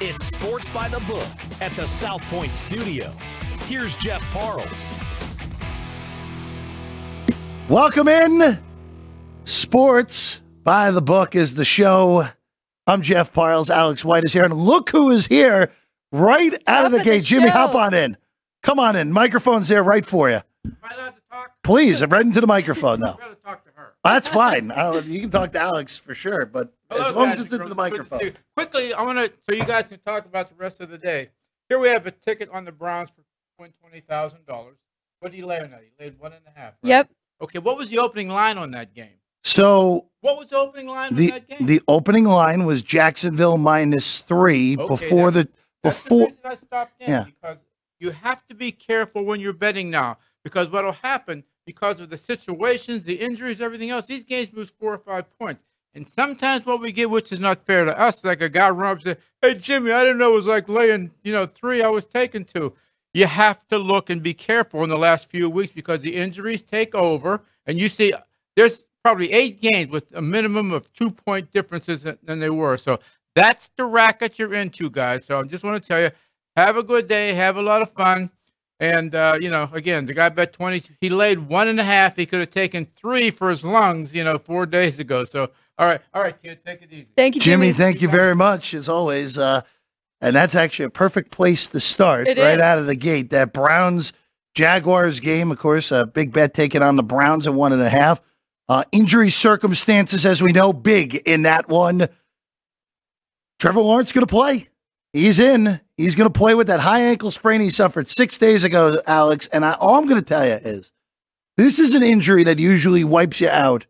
It's Sports by the Book at the South Point Studio. Here's Jeff Parles. Welcome in. Sports by the Book is the show. I'm Jeff Parles. Alex White is here. And look who is here right out of the gate. the Jimmy, hop on in. Come on in. Microphone's there right for you. Please, right into the microphone now. That's fine. You can talk to Alex for sure, but as Hello, long as it's into the Good to see microphone. you. Quickly, I want to so you guys can talk about the rest of the day. Here we have a ticket on the Browns for win twenty thousand dollars. What did you lay on that? You laid one and a half. Right? Yep. Okay, what was the opening line on that game? So What was the opening line the on that game? the opening line was Jacksonville minus three Okay, before the That's the before reason I stopped in Yeah. because you have to be careful when you're betting now because what'll happen because of the situations, the injuries, everything else. These games lose four or five points, and sometimes what we get, which is not fair to us, like a guy run up and "Hey Jimmy, I didn't know it was like laying, you know, three. I was taken to." You have to look and be careful in the last few weeks because the injuries take over, and you see there's probably eight games with a minimum of two point differences than they were. So that's the racket you're into, guys. So I just want to tell you, have a good day, have a lot of fun. And, uh, you know, again, the guy bet 20, he laid one and a half. He could have taken three for his lungs, you know, four days ago. So, all right, all right, kid, take it easy. Thank you, Jimmy, Jimmy. thank you very much as always. Uh, and that's actually a perfect place to start It right is. out of the gate. That Browns Jaguars game, of course, a big bet taken on the Browns at one and a half. Uh, injury circumstances, as we know, big in that one. Trevor Lawrence going to play. He's in. He's going to play with that high ankle sprain he suffered six days ago, Alex. And I, all I'm going to tell you is this is an injury that usually wipes you out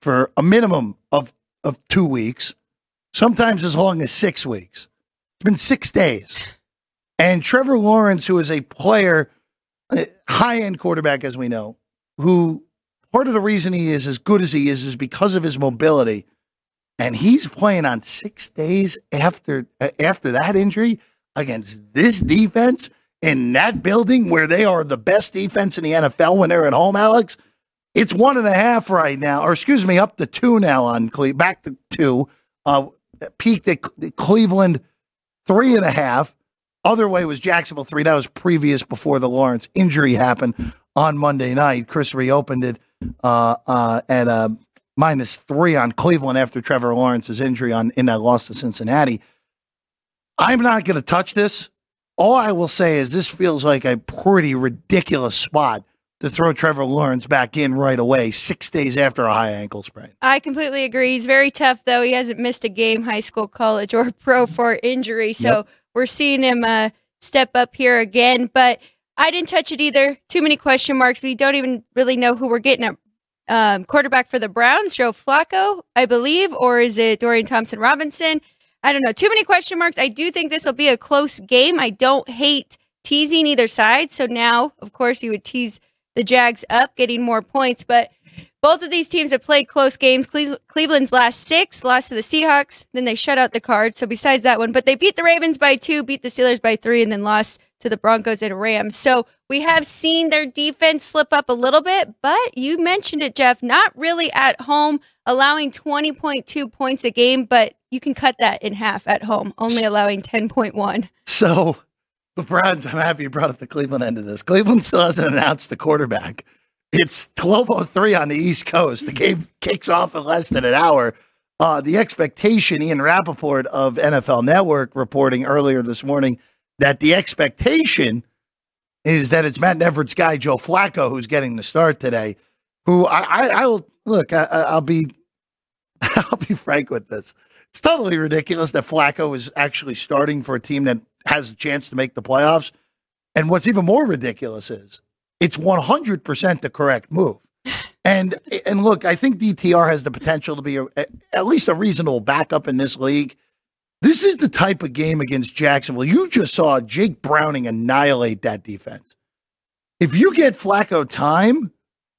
for a minimum of, of two weeks, sometimes as long as six weeks. It's been six days. And Trevor Lawrence, who is a player, high end quarterback, as we know, who part of the reason he is as good as he is is because of his mobility. And he's playing on six days after after that injury against this defense in that building where they are the best defense in the NFL when they're at home, Alex. It's one and a half right now, or excuse me, up to two now on Cleveland, back to two. Uh, peaked at Cle- Cleveland three and a half. Other way was Jacksonville three. That was previous before the Lawrence injury happened on Monday night. Chris reopened it uh, uh, at uh, minus three on Cleveland after Trevor Lawrence's injury on in that loss to Cincinnati. I'm not going to touch this. All I will say is this feels like a pretty ridiculous spot to throw Trevor Lawrence back in right away, six days after a high ankle sprain. I completely agree. He's very tough, though. He hasn't missed a game, high school, college, or pro for injury. So Yep. we're seeing him uh, step up here again. But I didn't touch it either. Too many question marks. We don't even really know who we're getting at um, quarterback for the Browns, Joe Flacco, I believe, or is it Dorian Thompson Robinson? I don't know. Too many question marks. I do think this will be a close game. I don't hate teasing either side. So now, of course, you would tease the Jags up, getting more points. But both of these teams have played close games. Cleveland's last six lost to the Seahawks, then they shut out the Cards. So besides that one, but they beat the Ravens by two, beat the Steelers by three, and then lost to the Broncos and Rams. So we have seen their defense slip up a little bit, but you mentioned it, Jeff, not really at home, allowing 20.2 points a game, but you can cut that in half at home, only allowing 10.1. So the Browns, I'm happy you brought up the Cleveland end of this. Cleveland still hasn't announced the quarterback. It's 12.03 on the East Coast. The game kicks off in less than an hour. Uh, the expectation, Ian Rapoport of NFL Network reporting earlier this morning that the expectation is that it's Matt Everett's guy, Joe Flacco, who's getting the start today. Who I, I, I will look, I- I'll be, I'll be frank with this. It's totally ridiculous that Flacco is actually starting for a team that has a chance to make the playoffs. And what's even more ridiculous is it's 100% the correct move. And and look, I think DTR has the potential to be a, a- at least a reasonable backup in this league. This is the type of game against Jacksonville. You just saw Jake Browning annihilate that defense. If you get Flacco time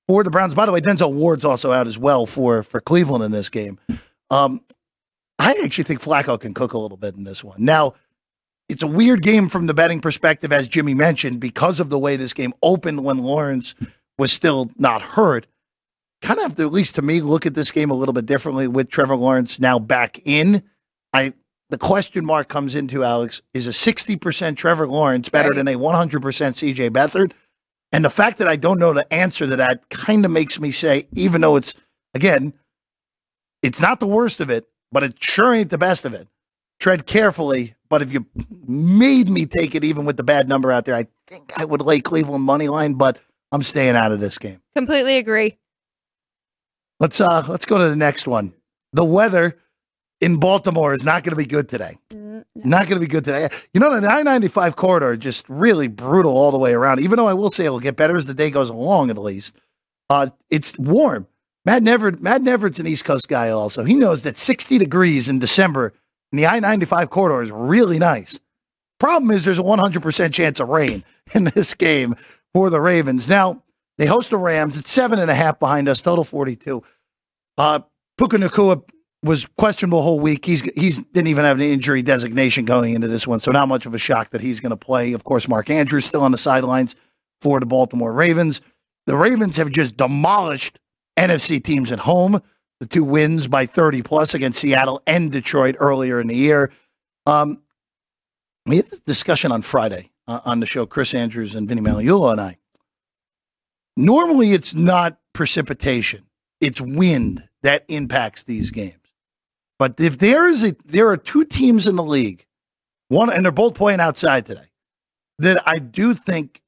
for the Browns, by the way, Denzel Ward's also out as well for for Cleveland in this game. Um, I actually think Flacco can cook a little bit in this one. Now, it's a weird game from the betting perspective, as Jimmy mentioned, because of the way this game opened when Lawrence was still not hurt. Kind of have to, at least to me, look at this game a little bit differently with Trevor Lawrence now back in. I the question mark comes into Alex is a 60% Trevor Lawrence better than a 100% CJ Beathard? And the fact that I don't know the answer to that kind of makes me say, even though it's, again, it's not the worst of it, but it sure ain't the best of it. Tread carefully. But if you made me take it, even with the bad number out there, I think I would lay Cleveland money line, but I'm staying out of this game. Completely agree. Let's uh let's go to the next one. The weather in Baltimore is not going to be good today. Not going to be good today. You know, the 995 corridor just really brutal all the way around. Even though I will say it will get better as the day goes along, at least. Uh, it's warm. Matt Never, Matt Nevert's an East Coast guy. Also, he knows that 60 degrees in December in the I-95 corridor is really nice. Problem is, there's a 100% chance of rain in this game for the Ravens. Now they host the Rams. It's seven and a half behind us, total 42. Uh, Puka Nacua was questionable whole week. He's he's didn't even have an injury designation going into this one, so not much of a shock that he's going to play. Of course, Mark Andrews still on the sidelines for the Baltimore Ravens. The Ravens have just demolished NFC teams at home. The two wins by 30 plus against Seattle and Detroit earlier in the year. Um, we had this discussion on Friday uh, on the show, Chris Andrews and Vinny Magliulo and I. Normally, it's not precipitation; it's wind that impacts these games. But if there is a, there are two teams in the league, one and they're both playing outside today, that I do think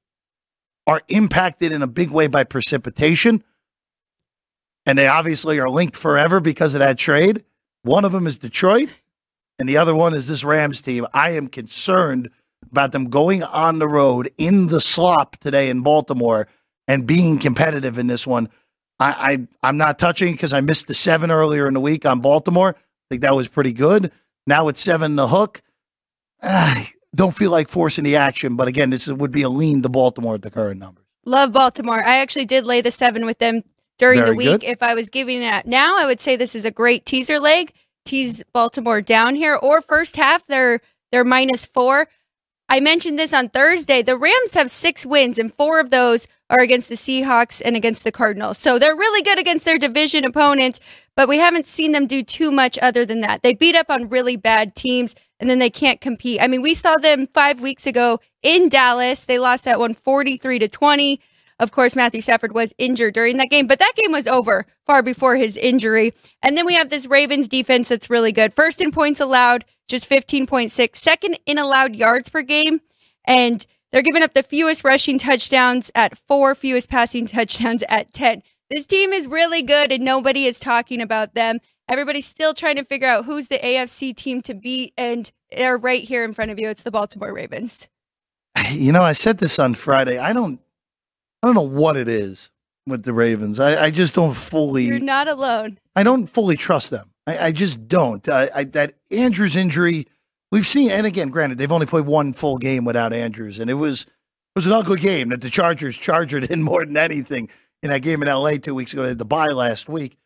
are impacted in a big way by precipitation, and they obviously are linked forever because of that trade. One of them is Detroit, and the other one is this Rams team. I am concerned about them going on the road in the slop today in Baltimore and being competitive in this one. I, I I'm not touching because I missed the seven earlier in the week on Baltimore. I think that was pretty good. Now it's seven in the hook. I don't feel like forcing the action, but again, this would be a lean to Baltimore at the current numbers. Love Baltimore. I actually did lay the seven with them during Very the week. good. If I was giving it now, I would say this is a great teaser leg. Tease Baltimore down here, or first half they're they're minus four. I mentioned this on Thursday. The Rams have six wins, and four of those are against the Seahawks and against the Cardinals. So they're really good against their division opponents, but we haven't seen them do too much other than that. They beat up on really bad teams, and then they can't compete. I mean, we saw them five weeks ago in Dallas. They lost that one 43 to 20. Of course, Matthew Stafford was injured during that game, but that game was over far before his injury. And then we have this Ravens defense that's really good. First in points allowed, just 15.6. Second in allowed yards per game. And they're giving up the fewest rushing touchdowns at four, fewest passing touchdowns at 10. This team is really good and nobody is talking about them. Everybody's still trying to figure out who's the AFC team to beat, and they're right here in front of you. It's the Baltimore Ravens. You know, I said this on Friday. I don't, I don't know what it is with the Ravens. I, I just don't fully. You're not alone. I don't fully trust them. I, I just don't. I, I, that Andrews injury, we've seen, and again, granted, they've only played one full game without Andrews, and it was it was an ugly game that the Chargers chargered in more than anything in that game in L.A. two weeks ago. They had the bye last week,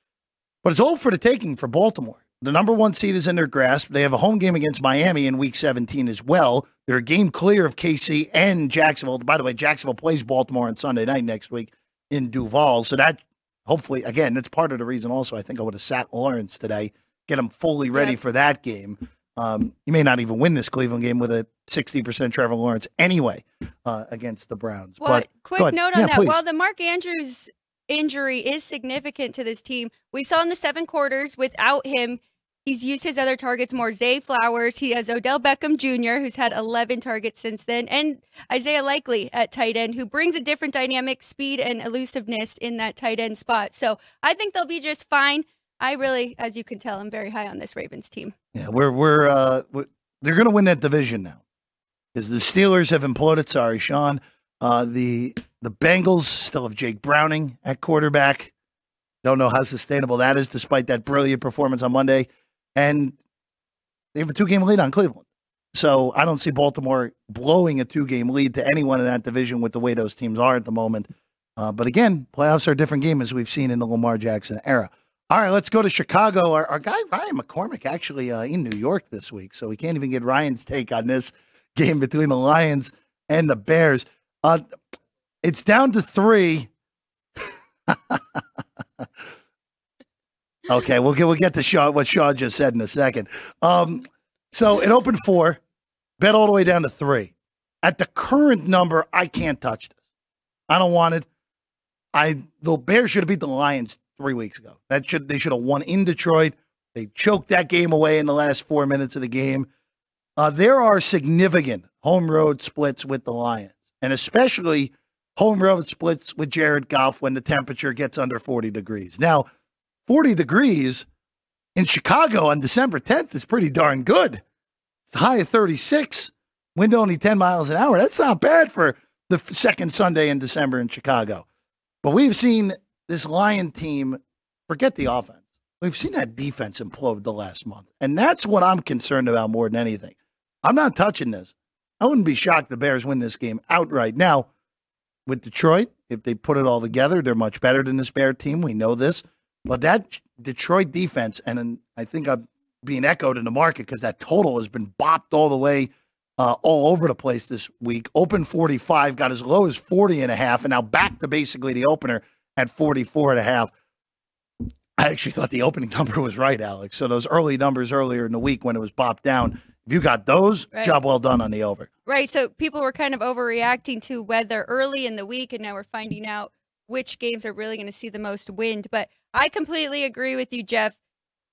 but it's all for the taking for Baltimore. The number one seed is in their grasp. They have a home game against Miami in Week 17 as well. They're a game clear of KC and Jacksonville. By the way, Jacksonville plays Baltimore on Sunday night next week in Duval, so that hopefully, again, that's part of the reason. Also, I think I would have sat Lawrence today, get him fully ready Yep. for that game. Um, you may not even win this Cleveland game with a sixty percent Trevor Lawrence anyway uh, against the Browns. Well, but quick note on Yeah, that. please. While the Mark Andrews injury is significant to this team, we saw in the seven quarters without him, he's used his other targets more. Zay Flowers, he has Odell Beckham Jr., who's had 11 targets since then, and Isaiah Likely at tight end, who brings a different dynamic, speed, and elusiveness in that tight end spot. So I think they'll be just fine. I really, as you can tell, I'm very high on this Ravens team. yeah, we're we're, uh, we they're going to win that division now because the Steelers have imploded. Sorry, Sean. Uh, the the Bengals still have Jake Browning at quarterback. Don't know how sustainable that is, despite that brilliant performance on Monday. And they have a two game lead on Cleveland. So I don't see Baltimore blowing a two game lead to anyone in that division with the way those teams are at the moment. Uh, but again, playoffs are a different game as we've seen in the Lamar Jackson era. All right, let's go to Chicago. Our, our guy Ryan McCormick actually uh, in New York this week, so we can't even get Ryan's take on this game between the Lions and the Bears. Uh, it's down to three. okay, we'll get we'll get to Shaw what Shaw just said in a second. Um, So it opened four, bet all the way down to three. At the current number, I can't touch this. I don't want it. I the Bears should have beat the Lions three weeks ago. That should they should have won in Detroit. They choked that game away in the last four minutes of the game. Uh, there are significant home road splits with the Lions, and especially home road splits with Jared Goff when the temperature gets under 40 degrees. Now, 40 degrees in Chicago on December 10th is pretty darn good. It's high of 36, wind only 10 miles an hour. That's not bad for the second Sunday in December in Chicago. But we've seen this Lion team forget the offense. We've seen that defense implode the last month. And that's what I'm concerned about more than anything. I'm not touching this. I wouldn't be shocked the Bears win this game outright. Now, with Detroit, if they put it all together, they're much better than this Bear team. We know this. But that Detroit defense, and I think I'm being echoed in the market because that total has been bopped all the way uh, all over the place this week. Open 45, got as low as 40 and a half, and now back to basically the opener at 44 and a half. I actually thought the opening number was right, Alex. So those early numbers earlier in the week when it was bopped down, if you got those, right. job well done on the over. Right. So people were kind of overreacting to weather early in the week, and now we're finding out which games are really going to see the most wind. But I completely agree with you, Jeff.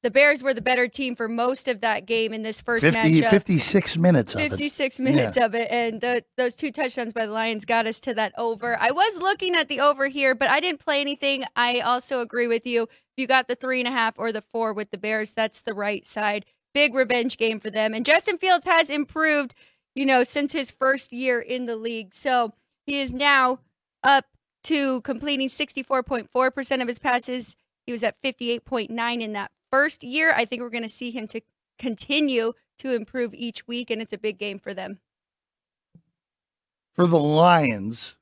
The Bears were the better team for most of that game in this first 50, matchup. 56 minutes 56 minutes yeah. of it. And the, those two touchdowns by the Lions got us to that over. I was looking at the over here, but I didn't play anything. I also agree with you. If you got the three and a half or the four with the Bears, that's the right side. Big revenge game for them. And Justin Fields has improved, you know, since his first year in the league. So he is now up to completing 64.4% of his passes. He was at 58.9 in that first year. I think we're going to see him to continue to improve each week, and it's a big game for them. For the Lions,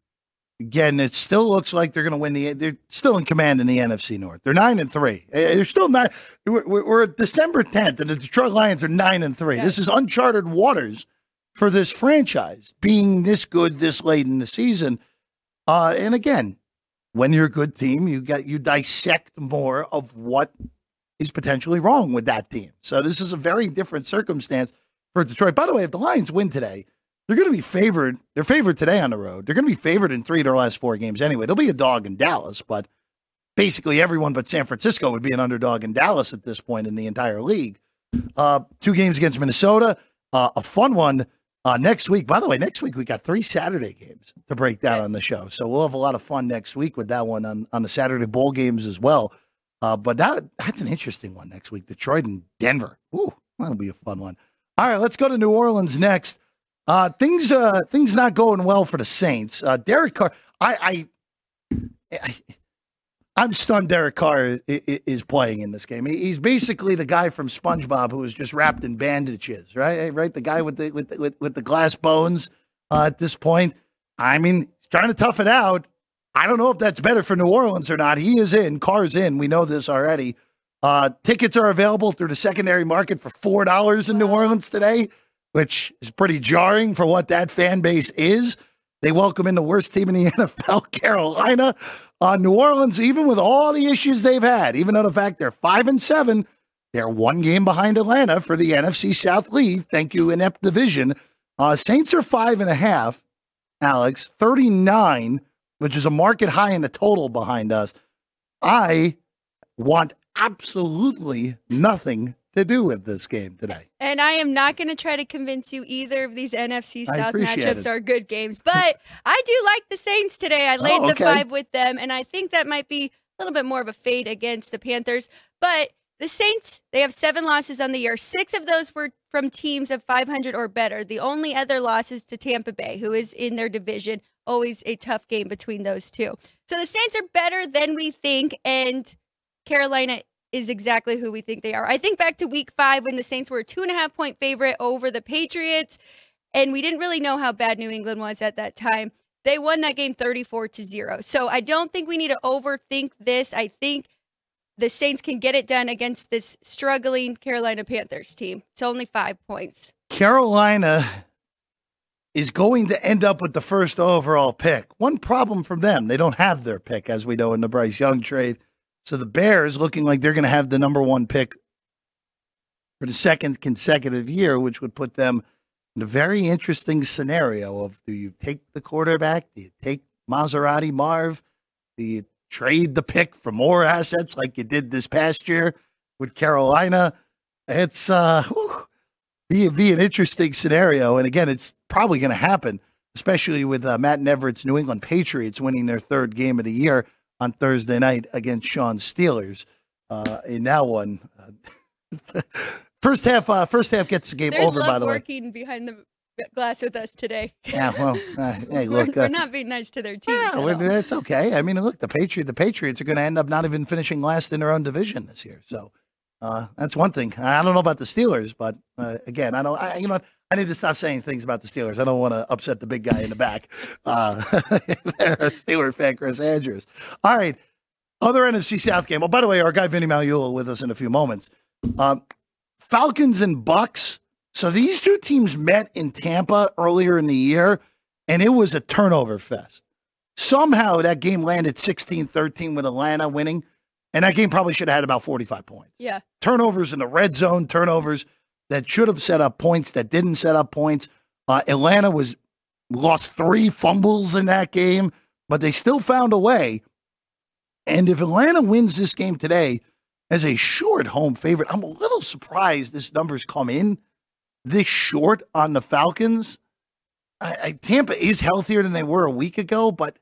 again, it still looks like they're going to win the. They're still in command in the NFC North. They're nine and three. Eh, they're still not. We're, we're December tenth, and the Detroit Lions are nine and three. This is uncharted waters for this franchise, being this good this late in the season. Uh, and again, when you're a good team, you got you dissect more of what is potentially wrong with that team. So this is a very different circumstance for Detroit. By the way, if the Lions win today, they're going to be favored. They're favored today on the road. They're going to be favored in three of their last four games anyway. They'll be a dog in Dallas, but basically everyone but San Francisco would be an underdog in Dallas at this point in the entire league. Uh, two games against Minnesota, uh, a fun one uh, next week. By the way, next week we got three Saturday games to break down on the show, so we'll have a lot of fun next week with that one on on the Saturday bowl games as well. Uh, but that that's an interesting one next week. Detroit and Denver. Ooh, that'll be a fun one. All right, let's go to New Orleans next. Uh, things uh, things not going well for the Saints. Uh, Derek Carr. I, I, I am stunned. Derek Carr is playing in this game. He's basically the guy from SpongeBob who was just wrapped in bandages, right? Right, the guy with the with the, with, with the glass bones. Uh, at this point, I mean, he's trying to tough it out. I don't know if that's better for New Orleans or not. He is in, Carr's in. We know this already. Uh, tickets are available through the secondary market for four dollars in New Orleans today, which is pretty jarring for what that fan base is. They welcome in the worst team in the NFL, Carolina. Uh, New Orleans, even with all the issues they've had, even though the fact they're five and seven, they're one game behind Atlanta for the NFC South lead. Thank you, inept division. Uh, Saints are five and a half. Alex, thirty nine which is a market high in the total behind us. I want absolutely nothing to do with this game today. And I am not going to try to convince you either of these NFC South matchups it. are good games, but I do like the Saints today. I oh, laid oh, okay. the five with them, and I think that might be a little bit more of a fade against the Panthers. But the Saints, they have seven losses on the year. Six of those were from teams of 500 or better. The only other loss is to Tampa Bay, who is in their division always a tough game between those two. So the Saints are better than we think, and Carolina is exactly who we think they are. I think back to week five when the Saints were a two and a half point favorite over the Patriots, and we didn't really know how bad New England was at that time. They won that game 34 to 0. So I don't think we need to overthink this. I think the Saints can get it done against this struggling Carolina Panthers team. It's only five points. Carolina is going to end up with the first overall pick. One problem for them, they don't have their pick, as we know in the Bryce Young trade. So the Bears looking like they're going to have the number one pick for the second consecutive year, which would put them in a very interesting scenario of do you take the quarterback? Do you take Maserati Marv? Do you trade the pick for more assets like you did this past year with Carolina? It's uh whew, be be an interesting scenario. And again, it's probably going to happen, especially with uh, Matt Neverrett's New England Patriots winning their third game of the year on Thursday night against Sean Steelers. Uh, in that one, first half, uh, first half gets the game There's over. By the way, working behind the glass with us today. yeah. Well, uh, hey, look, we're uh, not being nice to their teams. yeah, well, that's okay. I mean, look, the Patriot, the Patriots are going to end up not even finishing last in their own division this year. So uh, that's one thing. I don't know about the Steelers, but uh, again, I don't. I, you know? I need to stop saying things about the Steelers. I don't want to upset the big guy in the back. Uh, Steeler fan Chris Andrews. All right, other NFC South game. Oh, by the way, our guy Vinny Magliulo with us in a few moments. Um, Falcons and Bucks. So these two teams met in Tampa earlier in the year, and it was a turnover fest. Somehow that game landed 16 13 with Atlanta winning, and that game probably should have had about 45 points. Yeah. Turnovers in the red zone, turnovers that should have set up points that didn't set up points. Uh, Atlanta was lost three fumbles in that game, but they still found a way. And if Atlanta wins this game today as a short home favorite, I'm a little surprised this number's come in this short on the Falcons. I, I, Tampa is healthier than they were a week ago, but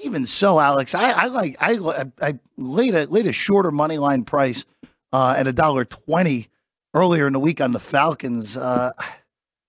even so, Alex, I, I like I, I laid a laid a shorter money line price uh, at a dollar twenty earlier in the week on the Falcons. Uh,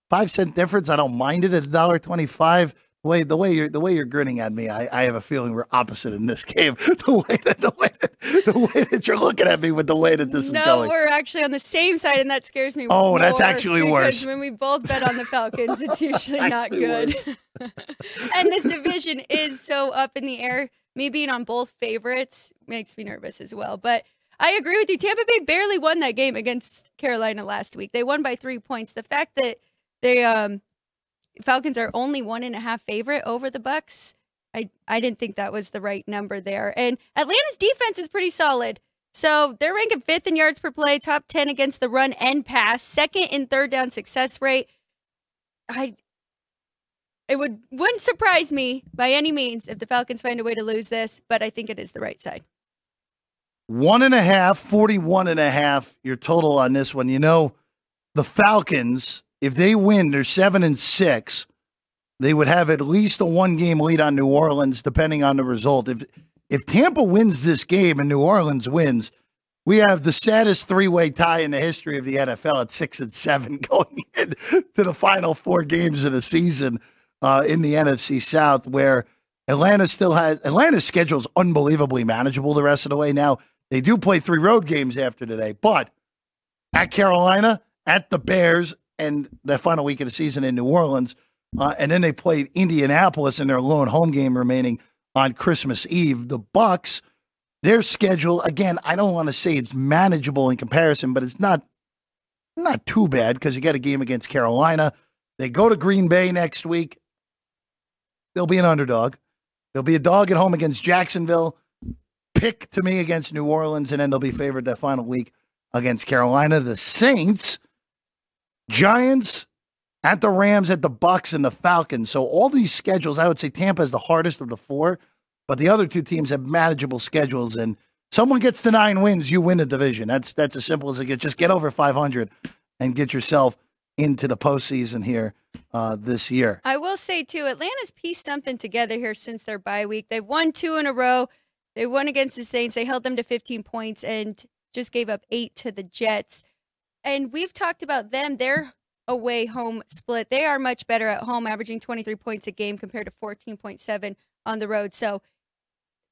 five cent difference. I don't mind it at a dollar twenty five. The way the way you're the way you're grinning at me, I, I have a feeling we're opposite in this game. The way that the way that, the way that you're looking at me with the way that this no, is going. No, we're actually on the same side, and that scares me. Oh, that's actually worse. When we both bet on the Falcons, it's usually not good. and this division is so up in the air. Me being on both favorites makes me nervous as well. But I agree with you. Tampa Bay barely won that game against Carolina last week. They won by three points. The fact that they um Falcons are only one and a half favorite over the Bucks. I I didn't think that was the right number there. And Atlanta's defense is pretty solid. So they're ranking fifth in yards per play, top ten against the run and pass, second in third down success rate. I it would wouldn't surprise me by any means if the Falcons find a way to lose this, but I think it is the right side. One and a half, 41 and a half, your total on this one. You know, the Falcons, if they win, they're seven and six. They would have at least a one game lead on New Orleans, depending on the result. If if Tampa wins this game and New Orleans wins, we have the saddest three way tie in the history of the NFL at six and seven going into the final four games of the season uh, in the NFC South, where Atlanta still has Atlanta's schedule is unbelievably manageable the rest of the way. Now they do play three road games after today, but at Carolina, at the Bears, and the final week of the season in New Orleans, uh, and then they played Indianapolis in their lone home game remaining on Christmas Eve. The Bucks, their schedule again, I don't want to say it's manageable in comparison, but it's not not too bad because you got a game against Carolina. They go to Green Bay next week. They'll be an underdog. They'll be a dog at home against Jacksonville. Pick to me against New Orleans, and then they'll be favored that final week against Carolina. The Saints, Giants, at the Rams, at the Bucks, and the Falcons. So all these schedules, I would say Tampa is the hardest of the four, but the other two teams have manageable schedules. And someone gets to nine wins, you win the division. That's that's as simple as it gets. Just get over 500 and get yourself into the postseason here uh, this year. I will say too, Atlanta's pieced something together here since their bye week. They've won two in a row. They won against the Saints. They held them to 15 points and just gave up eight to the Jets. And we've talked about them. Their away home split. They are much better at home, averaging 23 points a game compared to 14.7 on the road. So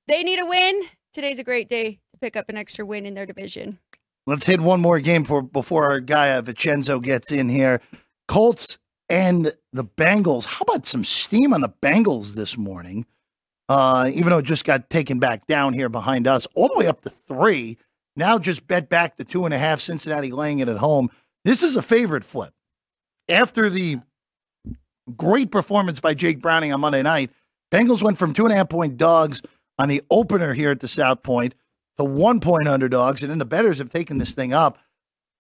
they need a win. Today's a great day to pick up an extra win in their division. Let's hit one more game for before our guy uh, Vincenzo gets in here. Colts and the Bengals. How about some steam on the Bengals this morning? Uh, even though it just got taken back down here behind us, all the way up to three. Now just bet back the two and a half. Cincinnati laying it at home. This is a favorite flip. After the great performance by Jake Browning on Monday night, Bengals went from two and a half point dogs on the opener here at the South Point to one point underdogs, and then the betters have taken this thing up.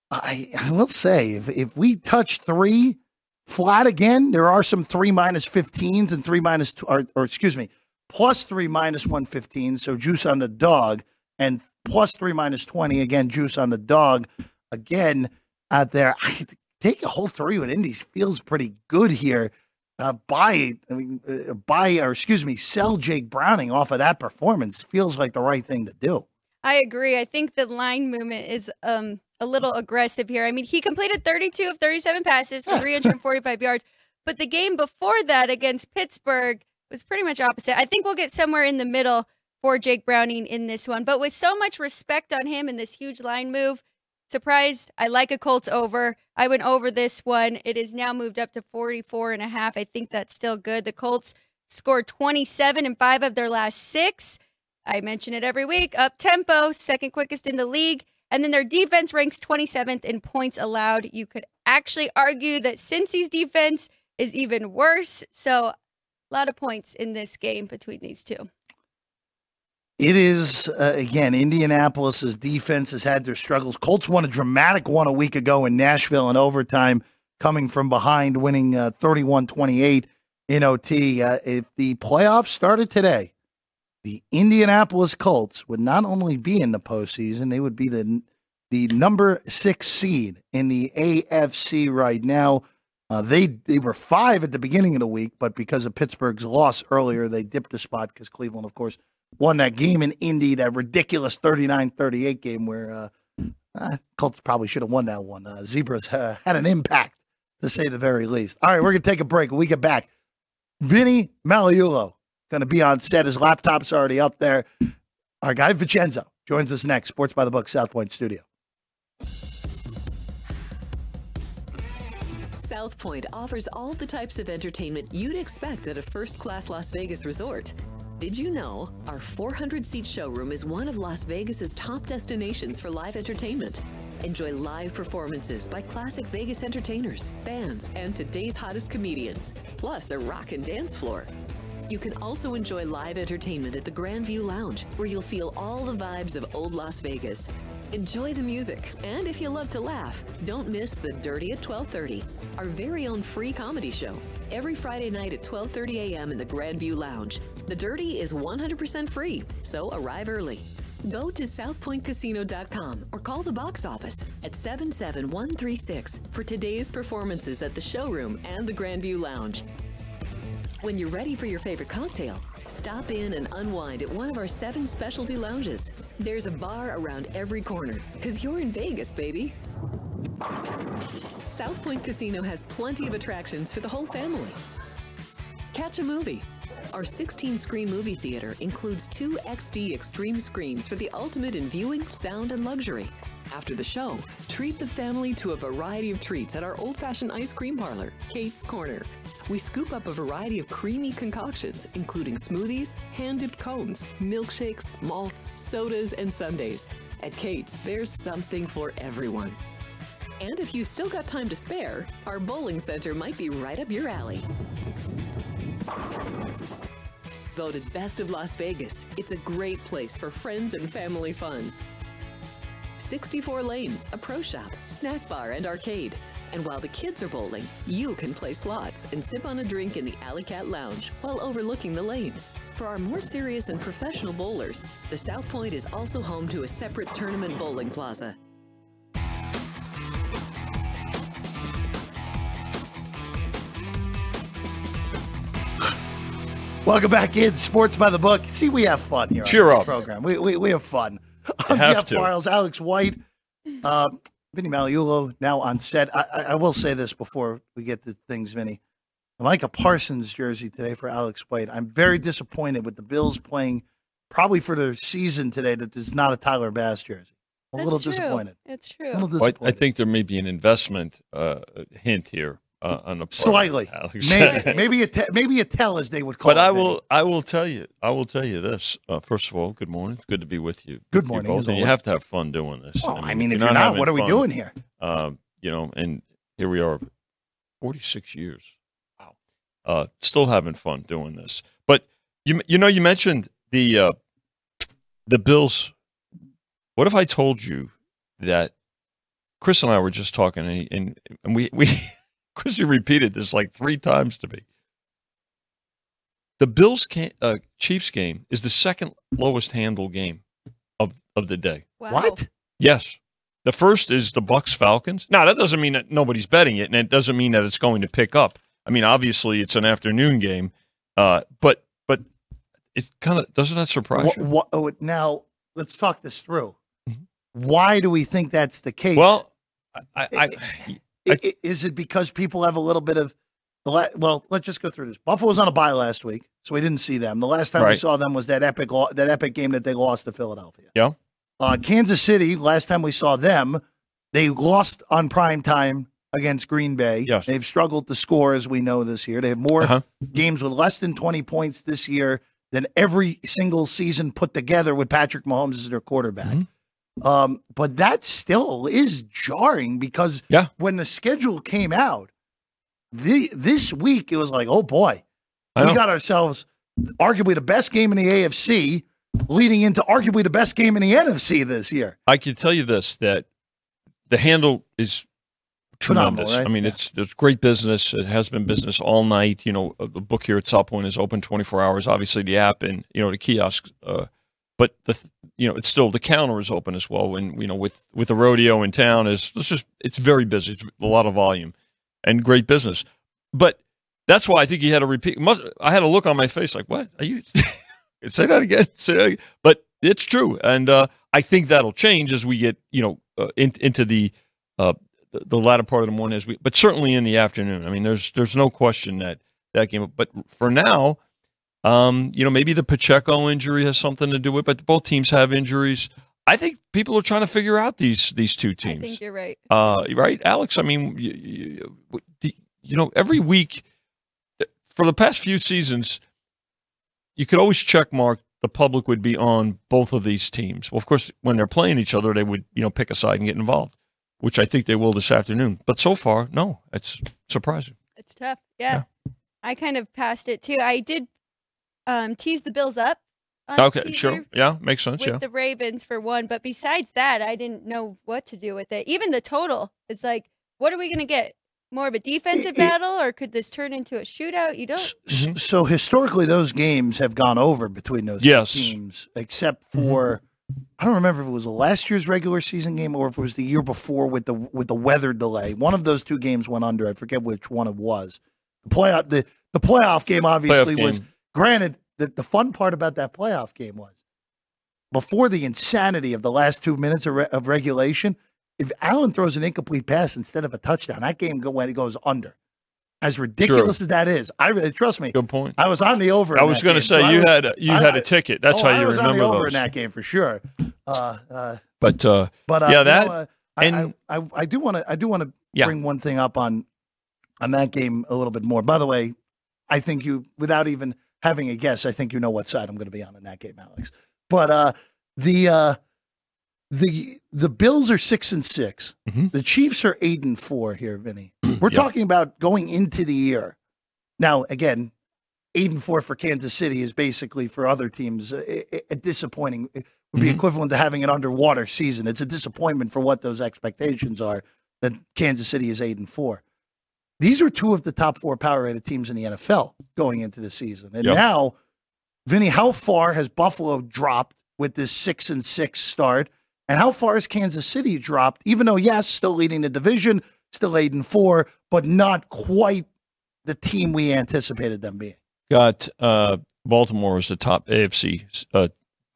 I, I will say, if, if we touch three flat again, there are some three minus 15s and three minus, or, or excuse me, plus three minus 115. So juice on the dog and plus three minus 20. Again, juice on the dog. Again, out there, I take a whole three with Indies feels pretty good here. Uh, buy, I mean, uh, buy, or excuse me, sell Jake Browning off of that performance feels like the right thing to do. I agree. I think the line movement is um, a little aggressive here. I mean, he completed 32 of 37 passes for 345 yards, but the game before that against Pittsburgh was pretty much opposite. I think we'll get somewhere in the middle for Jake Browning in this one, but with so much respect on him and this huge line move, surprise, I like a Colts over. I went over this one. It is now moved up to 44 and a half. I think that's still good. The Colts scored 27 in five of their last six. I mention it every week. Up tempo, second quickest in the league. And then their defense ranks 27th in points allowed. You could actually argue that Cincy's defense is even worse. So, a lot of points in this game between these two. It is, uh, again, Indianapolis's defense has had their struggles. Colts won a dramatic one a week ago in Nashville in overtime, coming from behind, winning uh, 31 uh, 28 in OT. Uh, if the playoffs started today, the Indianapolis Colts would not only be in the postseason, they would be the the number six seed in the AFC right now. Uh, they they were five at the beginning of the week, but because of Pittsburgh's loss earlier, they dipped a spot because Cleveland, of course, won that game in Indy, that ridiculous 39-38 game where uh, uh, Colts probably should have won that one. Uh, Zebras had an impact, to say the very least. All right, we're going to take a break. When we get back, Vinny Magliulo going to be on set. His laptop's already up there. Our guy Vincenzo joins us next. Sports by the Book, South Point Studio. South Point offers all the types of entertainment you'd expect at a first class Las Vegas resort. Did you know our 400 seat showroom is one of Las Vegas's top destinations for live entertainment? Enjoy live performances by classic Vegas entertainers, bands, and today's hottest comedians, plus a rock and dance floor. You can also enjoy live entertainment at the Grandview Lounge, where you'll feel all the vibes of old Las Vegas. Enjoy the music, and if you love to laugh, don't miss The Dirty at 12:30, our very own free comedy show. Every Friday night at 12:30 a.m. in the Grandview Lounge. The Dirty is 100% free, so arrive early. Go to southpointcasino.com or call the box office at 77136 for today's performances at the showroom and the Grandview Lounge. When you're ready for your favorite cocktail, stop in and unwind at one of our seven specialty lounges. There's a bar around every corner, because you're in Vegas, baby. South Point Casino has plenty of attractions for the whole family. Catch a movie. Our 16 screen movie theater includes two XD Extreme screens for the ultimate in viewing, sound, and luxury. After the show, treat the family to a variety of treats at our old fashioned ice cream parlor, Kate's Corner. We scoop up a variety of creamy concoctions, including smoothies, hand dipped cones, milkshakes, malts, sodas, and sundaes. At Kate's, there's something for everyone. And if you've still got time to spare, our bowling center might be right up your alley. Voted Best of Las Vegas, it's a great place for friends and family fun. 64 lanes, a pro shop, snack bar, and arcade. And while the kids are bowling, you can play slots and sip on a drink in the Alley Cat Lounge while overlooking the lanes. For our more serious and professional bowlers, the South Point is also home to a separate tournament bowling plaza. Welcome back in Sports by the Book. See, we have fun here. Cheer on up. program. We, we, we have fun. I'm Jeff to. Parles, Alex White, uh, Vinny Magliulo now on set. I, I, I will say this before we get to things, Vinny. Micah Parsons jersey today for Alex White. I'm very disappointed with the Bills playing probably for their season today that there's not a Tyler Bass jersey. I'm a little That's true. disappointed. It's A true. little Well, I, I think there may be an investment uh, hint here uh, part of Slightly, maybe, maybe a te- maybe a tell as they would call but it. I Vinny. will. I will tell you. I will tell you this. Uh, first of all, good morning. It's good to be with you. Good you morning, both. And you have to have fun doing this. Well, I mean, if you're not, what are we fun, doing here? Um, you know, and here we are, 46 years. Wow. Uh, still having fun doing this. But you, you know, you mentioned the uh, the Bills. What if I told you that Chris and I were just talking, and, and, and we we Chrissy repeated this like three times to me. The Bills can, uh, Chiefs game is the second lowest handle game of of the day. Wow. What? Yes. The first is the Bucks Falcons. Now that doesn't mean that nobody's betting it, and it doesn't mean that it's going to pick up. I mean, obviously it's an afternoon game, uh, but but it kind of doesn't that surprise What, you? what, oh, now let's talk this through. Mhm. Why do we think that's the case? Well, I, I, I is it because people have a little bit of the la- well? Let's just go through this. Buffalo's on a bye last week, so we didn't see them. The last time we saw them was that epic that epic game that they lost to Philadelphia. Yeah. Uh, Kansas City. Last time we saw them, they lost on prime time against Green Bay. Yes. They've struggled to score, as we know this year. They have more Uh-huh. games with less than twenty points this year than every single season put together with Patrick Mahomes as their quarterback. Mhm. Um, but that still is jarring because Yeah. when the schedule came out, the this week it was like, oh boy, we got ourselves arguably the best game in the AFC, leading into arguably the best game in the NFC this year. I can tell you this that the handle is tremendous. right? I mean, Yeah. it's it's great business. It has been business all night. You know, uh, the book here at South Point is open 24 hours. Obviously, the app and you know the kiosk. Uh, but the you know it's still the counter is open as well. And you know with with the rodeo in town is it's just it's very busy. It's a lot of volume and great business. But that's why I think he had to repeat. Must, I had a look on my face like, what are you? say that again. Say that again. But it's true, and uh, I think that'll change as we get you know uh, in, into the, uh, the the latter part of the morning as we, but certainly in the afternoon. I mean, there's there's no question that that game. But for now, um, you know, maybe the Pacheco injury has something to do with. it, But both teams have injuries. I think people are trying to figure out these these two teams. I think you're right. Uh, right, Alex. I mean, you, you, you know, every week for the past few seasons, you could always check mark the public would be on both of these teams. Well, of course, when they're playing each other, they would you know pick a side and get involved, which I think they will this afternoon. But so far, no, it's surprising. It's tough. Yeah. I kind of passed it too. I did um, tease the Bills up. Okay, sure, yeah, makes sense. With Yeah, the Ravens for one, but besides that, I didn't know what to do with it. Even the total, it's like, what are we going to get? More of a defensive It- it- battle, or could this turn into a shootout? You don't. S- Mhm. So historically, those games have gone over between those Yes. teams, except for I don't remember if it was the last year's regular season game or if it was the year before with the with the weather delay. One of those two games went under. I forget which one it was. The playoff the the playoff game obviously Playoff was game. Granted. The, the fun part about that playoff game was before the insanity of the last two minutes of, re- of regulation. If Allen throws an incomplete pass instead of a touchdown, that game go when it goes under. As ridiculous as that is, I really trust me. good point. I was on the over. I was going to game, so say you was- had a, you I- had a ticket. That's oh, how I you was on remember the over those. in that game for sure. Uh, uh, But uh, but uh, Yeah, that- know, uh, I, and- I, I, I do want to I do want to Yeah. bring one thing up on on that game a little bit more. By the way, I think you without even having a guess, I think you know what side I'm going to be on in that game, Alex. But uh, the uh, the the Bills are six and 6 Mhm. The Chiefs are eight and four here, Vinny. We're Yeah. talking about going into the year. Now, again, eight and four for Kansas City is basically for other teams a, a- disappointing. It would be Mhm. equivalent to having an underwater season. It's a disappointment for what those expectations are. That Kansas City is eight and four. These are two of the top four power rated teams in the NFL going into the season. And Yep. now, Vinny, how far has Buffalo dropped with this six and six start? And how far has Kansas City dropped? Even though, yes, still leading the division, still eight and four, but not quite the team we anticipated them being. got uh, Baltimore as the top AFC uh,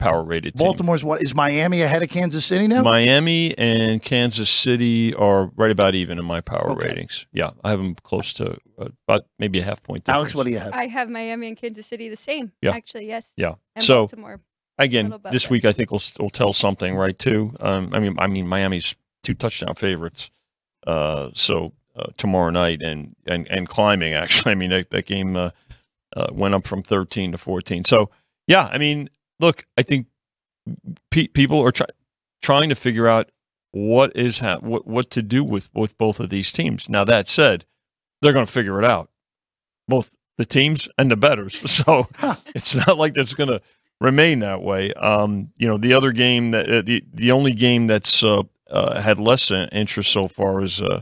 power rated team. Baltimore's what is Miami ahead of Kansas City now? Miami and Kansas City are right about even in my power Okay. ratings. Yeah, I have them close to uh, about maybe a half point. Difference. Alex, what do you have? I have Miami and Kansas City the same. Yeah. Actually, yes. Yeah. And So Baltimore. again, this week I think will will tell something, right? Too. Um, I mean, I mean Miami's two touchdown favorites. Uh, so uh, tomorrow night and, and and climbing actually. I mean that, that game uh, uh, went up from thirteen to fourteen. So yeah, I mean, look, I think pe- people are try- trying to figure out what is ha- what what to do with with both of these teams. Now that said, they're going to figure it out, both the teams and the betters. So it's not like that's going to remain that way. Um, you know, the other game that uh, the the only game that's uh, uh, had less interest so far is uh,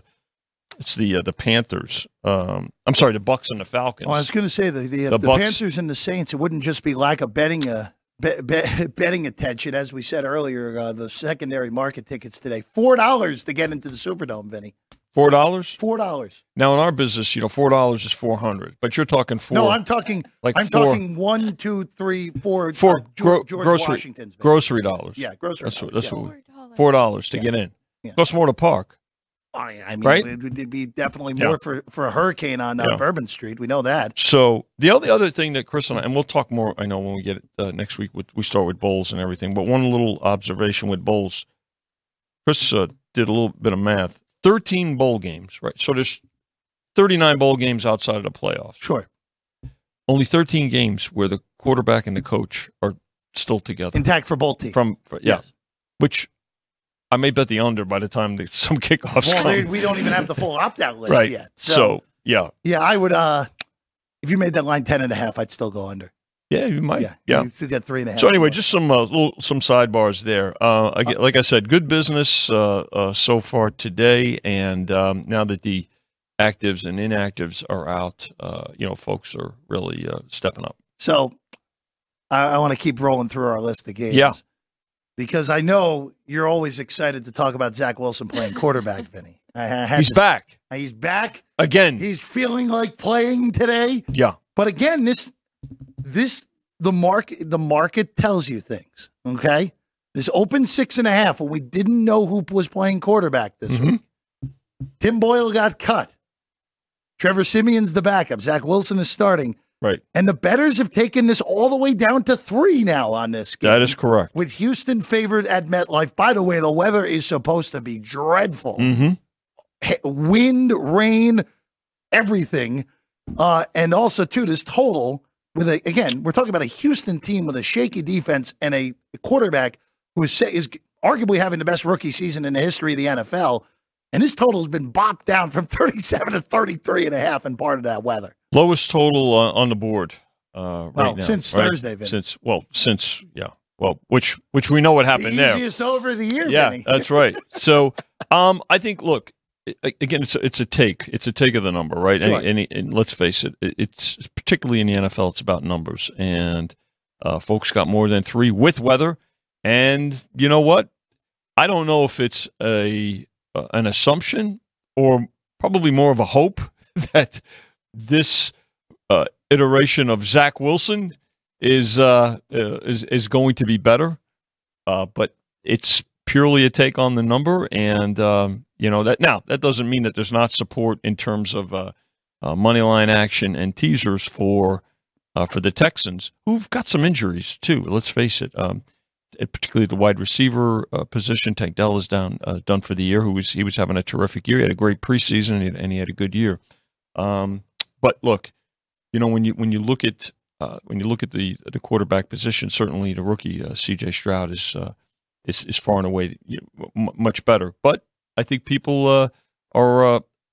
it's the uh, the Panthers. Um, I'm sorry, the Bucks and the Falcons. Well, I was going to say the the, The the, Panthers and the Saints. It wouldn't just be lack of betting uh, be, be, betting attention, as we said earlier. Uh, the secondary market tickets today four dollars to get into the Superdome, Vinny. Four dollars. Four dollars. Now in our business, you know, four dollars is four hundred, but you're talking four. No, I'm talking. like I'm four- talking one, two, three, four. Four uh, gro- George, grocery- Washington's. Grocery dollars. Yeah, grocery. That's what- dollars, that's yeah. what we- Four dollars to Yeah. get in. Yeah. Costs more to park. I I mean, Right? it would be definitely Yeah. more for, for a hurricane on uh, Yeah. Bourbon Street. We know that. So the other other thing that Chris and I, and we'll talk more. I know when we get it uh, next week. With, we start with bowls and everything. But one little observation with bowls, Chris uh, did a little bit of math. Thirteen bowl games, right? So there's thirty nine bowl games outside of the playoffs. Sure. Only thirteen games where the quarterback and the coach are still together. Intact for both teams. From for, yeah, Yes. which I may bet the under by the time the, some kickoffs Well, come. we don't even have the full opt out list right. yet. so yeah, Yeah, I would. uh If you made that line ten and a half, I'd still go under. yeah, you might. yeah, yeah. You still get three and a half. So anyway, more. just some uh, little some sidebars there. Uh, again, like I said, good business uh, uh, so far today, and um, now that the actives and inactives are out, uh, you know, folks are really uh, stepping up. so I, I want to keep rolling through our list of games. Yeah. Because I know you're always excited to talk about Zach Wilson playing quarterback, Vinny. I, I had He's to- back He's back. again. He's feeling like playing today. yeah, But again, this this the market the market tells you things. Okay, this open six and a half when we didn't know who was playing quarterback this Mhm. week. Tim Boyle got cut. Trevor Siemian's the backup. Zach Wilson is starting, right. and the bettors have taken this all the way down to three now on this game. That is correct. with Houston favored at MetLife. By the way, the weather is supposed to be dreadful hmm he- wind, rain, everything. Uh, and also, too, this total with a again, we're talking about a Houston team with a shaky defense and a quarterback who is is arguably having the best rookie season in the history of the NFL. And this total has been bopped down from 37 to 33 and a half in part of that weather. Lowest total uh, on the board uh, right Well, now. since right? Thursday, Vinny. Since well, since yeah, well, which which we know what happened the there. easiest over the year, yeah, Vinny. that's right. So, um, I think look again, it's a, it's a take, it's a take of the number, right? Sure. And, and, and let's face it, it- it's particularly in the NFL, it's about numbers, and uh, folks got more than three with weather, and you know what? I don't know if it's a uh, an assumption or probably more of a hope that this uh, iteration of Zach Wilson is uh, uh, is is going to be better, uh, but it's purely a take on the number, and um, you know that now that doesn't mean that there's not support in terms of uh, uh, money line action and teasers for uh, for the Texans, who've got some injuries too. Let's face it. Um, particularly the wide receiver uh, position, Tank Dell is down done for the year. Who was he was having a terrific year. He had a great preseason and he, and he had a good year. Um, but look, you know when you when you look at uh, when you look at the the quarterback position, certainly the rookie uh, C.J. Stroud is uh, is is far and away you know, m- much better. But I think people uh, are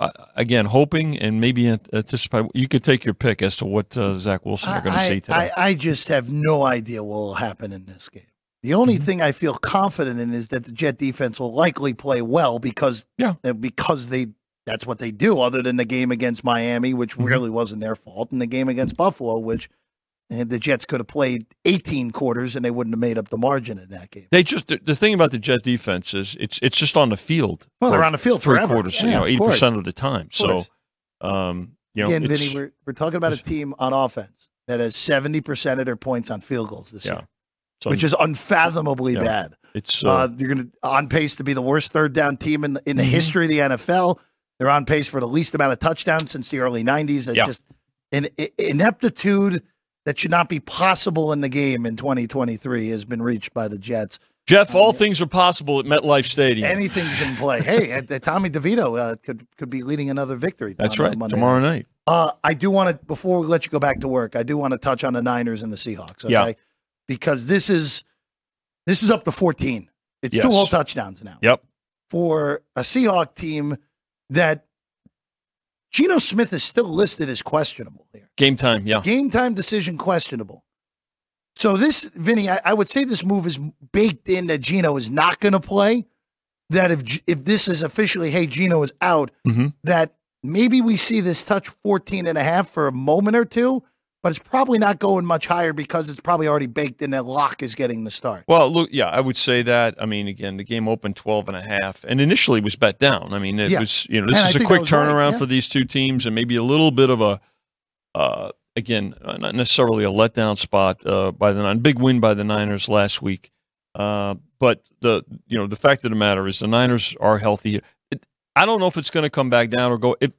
uh, again hoping and maybe ant- anticipate. You could take your pick as to what uh, Zach Wilson are going to see today. I, I just have no idea what will happen in this game. The only Mm-hmm. thing I feel confident in is that the Jet defense will likely play well because Yeah. because they that's what they do. Other than the game against Miami, which Mhm. really wasn't their fault, and the game against Buffalo, which uh, the Jets could have played 18 quarters and they wouldn't have made up the margin in that game. They just the, the thing about the Jet defense is it's it's just on the field. Well, they're on the field three forever. quarters, Yeah, you know, eighty percent of the time. So, um, you know, Again, Vinny, we're, we're talking about a team on offense that has 70% of their points on field goals this Yeah. year, so which is unfathomably Yeah. bad. it's uh, Uh, they're going to on pace to be the worst third down team in in the Mhm. history of the NFL. They're on pace for the least amount of touchdowns since the early '90s. It Yeah. Just an ineptitude that should not be possible in the game in 2023 has been reached by the Jets. Jeff. All yeah. things are possible at MetLife Stadium. Anything's in play. hey, uh, Tommy DeVito uh, could could be leading another victory. That's right. Monday Tomorrow night. night. Uh, I do want to before we let you go back to work. I do want to touch on the Niners and the Seahawks. Okay, Yeah. because this is this is up to 14. It's two whole touchdowns now. Yep. for a Seahawk team that Geno Smith is still listed as questionable here. Game time. Yeah. Game time decision questionable. So this, Vinny, I, I would say this move is baked in that Geno is not going to play. that if if this is officially, hey, Geno is out, Mhm. that maybe we see this touch 14 and a half for a moment or two, but it's probably not going much higher because it's probably already baked in that Lock is getting the start. Well, look, yeah, I would say that. I mean, again, the game opened 12 and a half and initially was bet down. I mean, it Yeah. was, you know, this And is a quick was right, turnaround yeah. for these two teams and maybe a little bit of a, uh, again, uh, not necessarily a letdown spot uh, by the nine. Big win by the Niners last week. Uh, but the, you know, the fact of the matter is the Niners are healthy. It, I don't know if it's going to come back down or go. It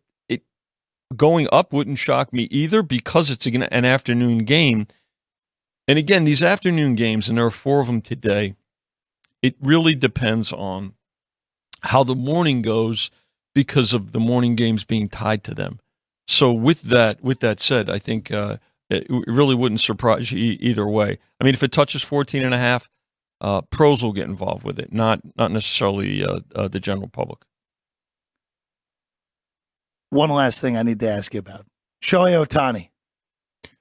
going up wouldn't shock me either because it's an, afternoon game. And again, these afternoon games, and there are four of them today, it really depends on how the morning goes because of the morning games being tied to them. So with that, with that said, I think uh, it really wouldn't surprise you either way. I mean, if it touches 14 and a half, uh, pros will get involved with it, not not necessarily uh, uh, the general public. One last thing I need to ask you about Shohei Ohtani,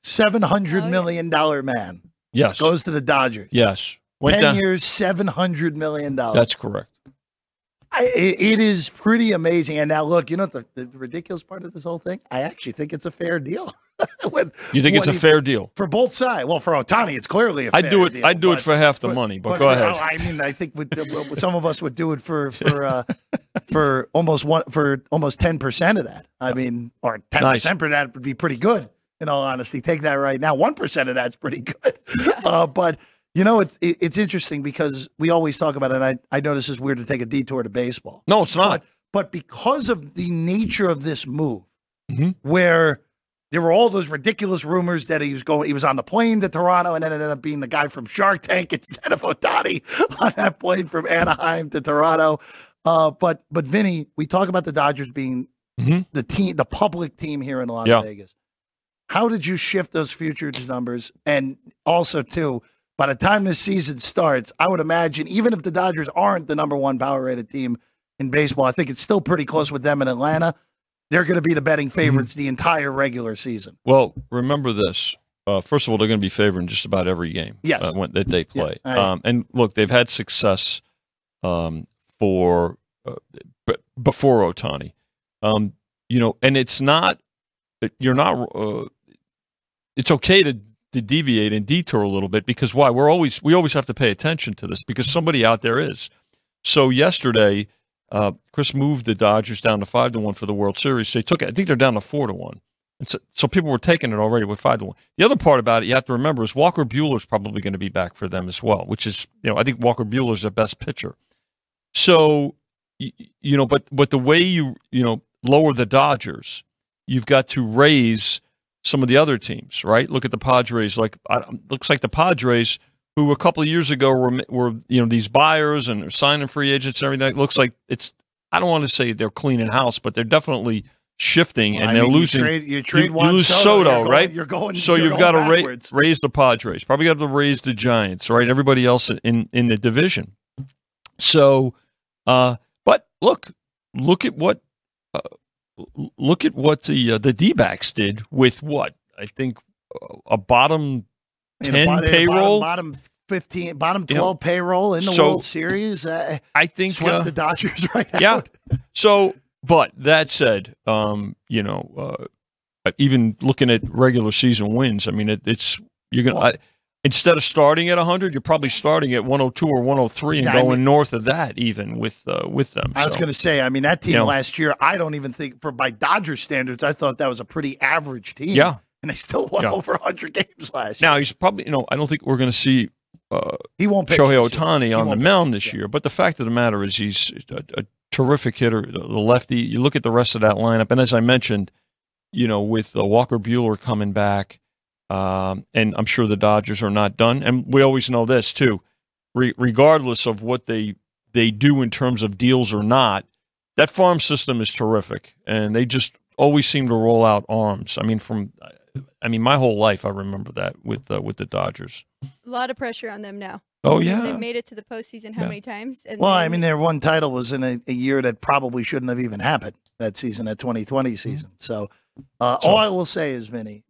seven hundred Oh, yeah. million dollar man, Yes, goes to the Dodgers. yes, Went Ten down- years, seven hundred million dollars. That's correct. I, it, it is pretty amazing. And now, look, you know the, the ridiculous part of this whole thing? I actually think it's a fair deal. With You think it's a fair deal? for both sides? Well, for Ohtani, it's clearly a fair I'd do it. deal, I'd do it for half the but- money, but, but go ahead. I mean, I think with, with some of us would do it for for uh, for almost one for almost ten percent of that. I mean, or ten percent for that would be pretty good. In all honesty, take that right now. One percent of that's pretty good. Uh, but you know, it's it's interesting because we always talk about it. And I I know this is weird to take a detour to baseball. No, it's not. But, but because of the nature of this move, Mhm. where there were all those ridiculous rumors that he was going, he was on the plane to Toronto, and then it ended up being the guy from Shark Tank instead of Ohtani on that plane from Anaheim to Toronto. Uh, but but Vinny, we talk about the Dodgers being Mhm. the team, the public team here in Las Yeah. Vegas. How did you shift those futures numbers? And also, too, by the time this season starts, I would imagine even if the Dodgers aren't the number one power rated team in baseball, I think it's still pretty close with them in Atlanta. They're going to be the betting favorites the entire regular season. Well, remember this. Uh, first of all, they're going to be favored in just about every game Yes. uh, when, that they play. I- um, and look, they've had success um, for uh, b- before Ohtani. Um, you know, and it's not you're not. Uh, it's okay to to deviate and detour a little bit because why? We're always we always have to pay attention to this because somebody out there is. So yesterday, uh, Chris moved the Dodgers down to five to one for the World Series. They took. I think they're down to four to one. And so, so people were taking it already with five to one. The other part about it you have to remember is Walker Buehler's probably going to be back for them as well, which is you know I think Walker Buehler's their best pitcher. So you know, but but the way you you know lower the Dodgers, you've got to raise some of the other teams, right? Look at the Padres. Like I, looks like the Padres, who a couple of years ago were were you know these buyers and signing free agents and everything. It looks like it's. I don't want to say they're cleaning house, but they're definitely shifting and I they're mean, you losing. trade- you trade Juan lose Soto, Soto, you're going- right? you're going- So you're you've got to ra- raise the Padres. Probably got to raise the Giants, right? Everybody else in in the division. So, uh, but look, look at what, look at what the uh, the D backs did with what I think uh, a bottom In a ten bottom- payroll. bottom, bottom fifteen, bottom You know, twelve payroll in the so- World Series. Uh, I think swept uh, the Dodgers right yeah. out. So, but that said, um, you know, uh, even looking at regular season wins, I mean, it, it's you're gonna Well- I, instead of starting at 100, you're probably starting at 102 or 103 and I going mean- north of that, even with uh, with them. I was So, going to say, I mean, that team You know. last year, I don't even think, for by Dodgers standards, I thought that was a pretty average team. Yeah. And they still won Yeah. over 100 games last year. now he's probably, you know, I don't think we're going to see uh, He won't. Shohei. Ohtani on the mound this year. But the fact of the matter is, he's a, a terrific hitter, the lefty. You look at the rest of that lineup, and as I mentioned, you know, with uh, Walker Buehler coming back, um, and I'm sure the Dodgers are not done. And we always know this too, Re- regardless of what they they do in terms of deals or not, that farm system is terrific, and they just always seem to roll out arms. I mean, from I mean, my whole life I remember that with uh, with the Dodgers. A lot of pressure on them now. Oh yeah, They've made it to the postseason how Yeah. many times? And Well, I mean, their one title was in a, a year that probably shouldn't have even happened that season, that 2020 season. So, uh, So- all I will say is, Vinny,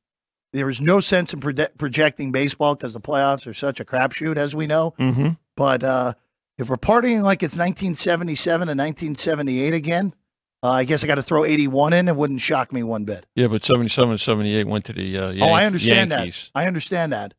there is no sense in prode- projecting baseball because the playoffs are such a crapshoot, as we know. mm-hmm. But uh, if we're partying like it's 1977 and 1978 again, uh, I guess I got to throw 81 in. It wouldn't shock me one bit. Yeah, but 77 and 78 went to the uh, Yan- oh, I understand Yankees. that. I understand that.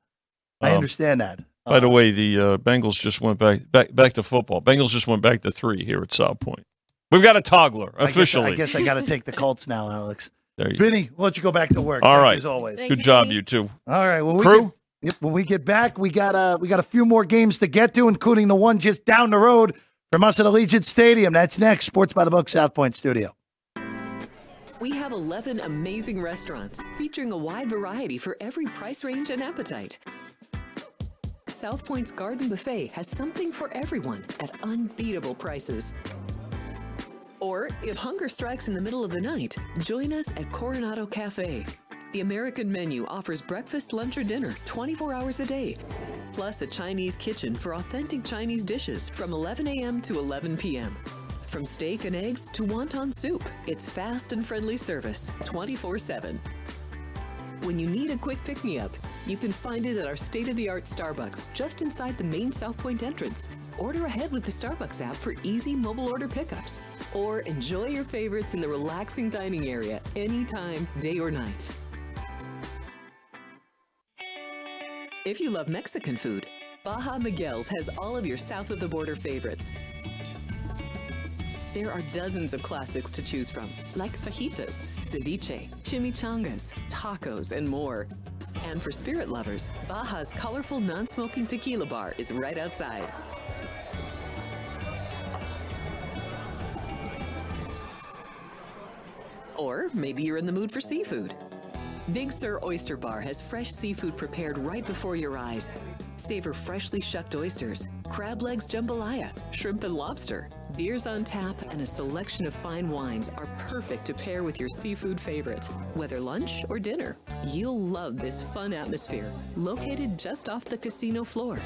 I Um, understand that. By the Uh, way, the uh, Bengals just went back, back back to football. Bengals just went back to three here at South Point. We've got a toggler I guess- officially. I guess I, got to take the Colts now, Alex. There you go. Vinny, we'll let you go back to work. All Thank right. as always. Thank Good you, job, Vinny. you two. All right, well, we Crew? Get, when we get back, we got uh, we got a few more games to get to, including the one just down the road from us at Allegiant Stadium. That's next. Sports by the Book, South Point Studio. We have 11 amazing restaurants featuring a wide variety for every price range and appetite. South Point's Garden Buffet has something for everyone at unbeatable prices. Or if hunger strikes in the middle of the night, join us at Coronado Cafe. The American menu offers breakfast, lunch, or dinner 24 hours a day, plus a Chinese kitchen for authentic Chinese dishes from 11 a.m. to 11 p.m. From steak and eggs to wonton soup, it's fast and friendly service 24 7. When you need a quick pick me up, you can find it at our state of the art Starbucks just inside the main South Point entrance. Order ahead with the Starbucks app for easy mobile order pickups. Or enjoy your favorites in the relaxing dining area anytime, day or night. If you love Mexican food, Baja Miguel's has all of your south of the border favorites. There are dozens of classics to choose from, like fajitas, ceviche, chimichangas, tacos, and more. And for spirit lovers, Baja's colorful non-smoking tequila bar is right outside. Or maybe you're in the mood for seafood. Big Sur Oyster Bar has fresh seafood prepared right before your eyes. Savor freshly shucked oysters, crab legs jambalaya, shrimp and lobster. Beers on tap and a selection of fine wines are perfect to pair with your seafood favorite. Whether lunch or dinner, you'll love this fun atmosphere, located just off the casino floor.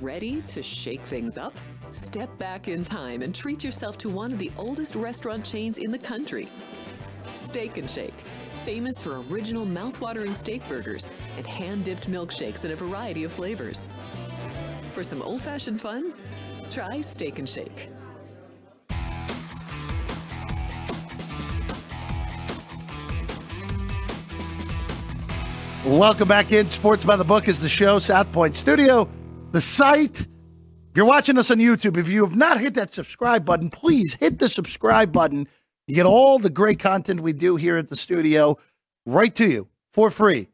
Ready to shake things up? Step back in time and treat yourself to one of the oldest restaurant chains in the country. Steak and Shake, famous for original mouthwatering steak burgers and hand-dipped milkshakes in a variety of flavors. For some old-fashioned fun, try Steak and Shake. Welcome back in. Sports by the Book is the show, South Point Studio, the site. If you're watching us on YouTube, if you have not hit that subscribe button, please hit the subscribe button. You get all the great content we do here at the studio right to you for free.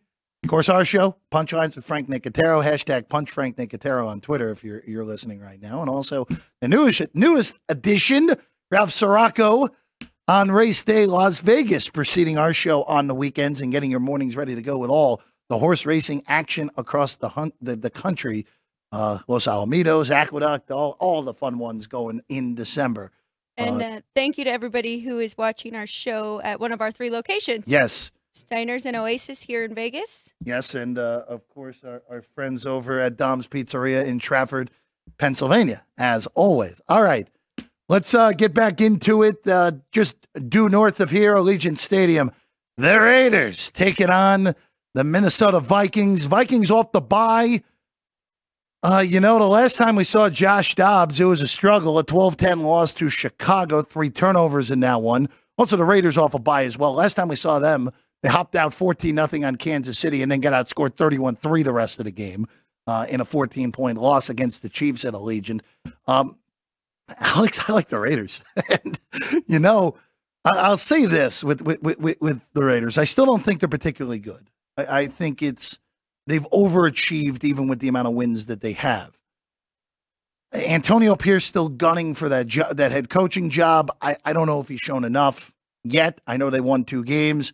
Of course, our show, Punchlines with Frank Nicotero, hashtag Punch Frank Nicotero on Twitter if you're you're listening right now. And also the newest newest edition, Ralph Siraco on race day Las Vegas, preceding our show on the weekends and getting your mornings ready to go with all the horse racing action across the hunt the, the country. Uh, Los Alamitos, Aqueduct, all, all the fun ones going in December. And Uh, uh, thank you to everybody who is watching our show at one of our three locations. Yes, Steiner's and Oasis here in Vegas. yes, and uh, of course our, our friends over at Dom's Pizzeria in Trafford, Pennsylvania, as always. All right, let's uh, get back into it. Uh, just due north of here, Allegiant Stadium, the Raiders taking on the Minnesota Vikings. Vikings off the bye. Uh, you know, the last time we saw Josh Dobbs, it was a struggle, a 12 10 loss to Chicago, three turnovers in that one. Also, the Raiders off a bye as well. Last time we saw them, they hopped out 14 nothing on Kansas City and then got outscored 31 3 the rest of the game uh, in a 14 point loss against the Chiefs at Allegiant. Um, Alex, I like the Raiders. and, you know, I, I'll say this with, with, with, with the Raiders. I still don't think they're particularly good. I, I think it's they've overachieved even with the amount of wins that they have. Antonio Pierce still gunning for that jo- that head coaching job. I, I don't know if he's shown enough yet. I know they won two games,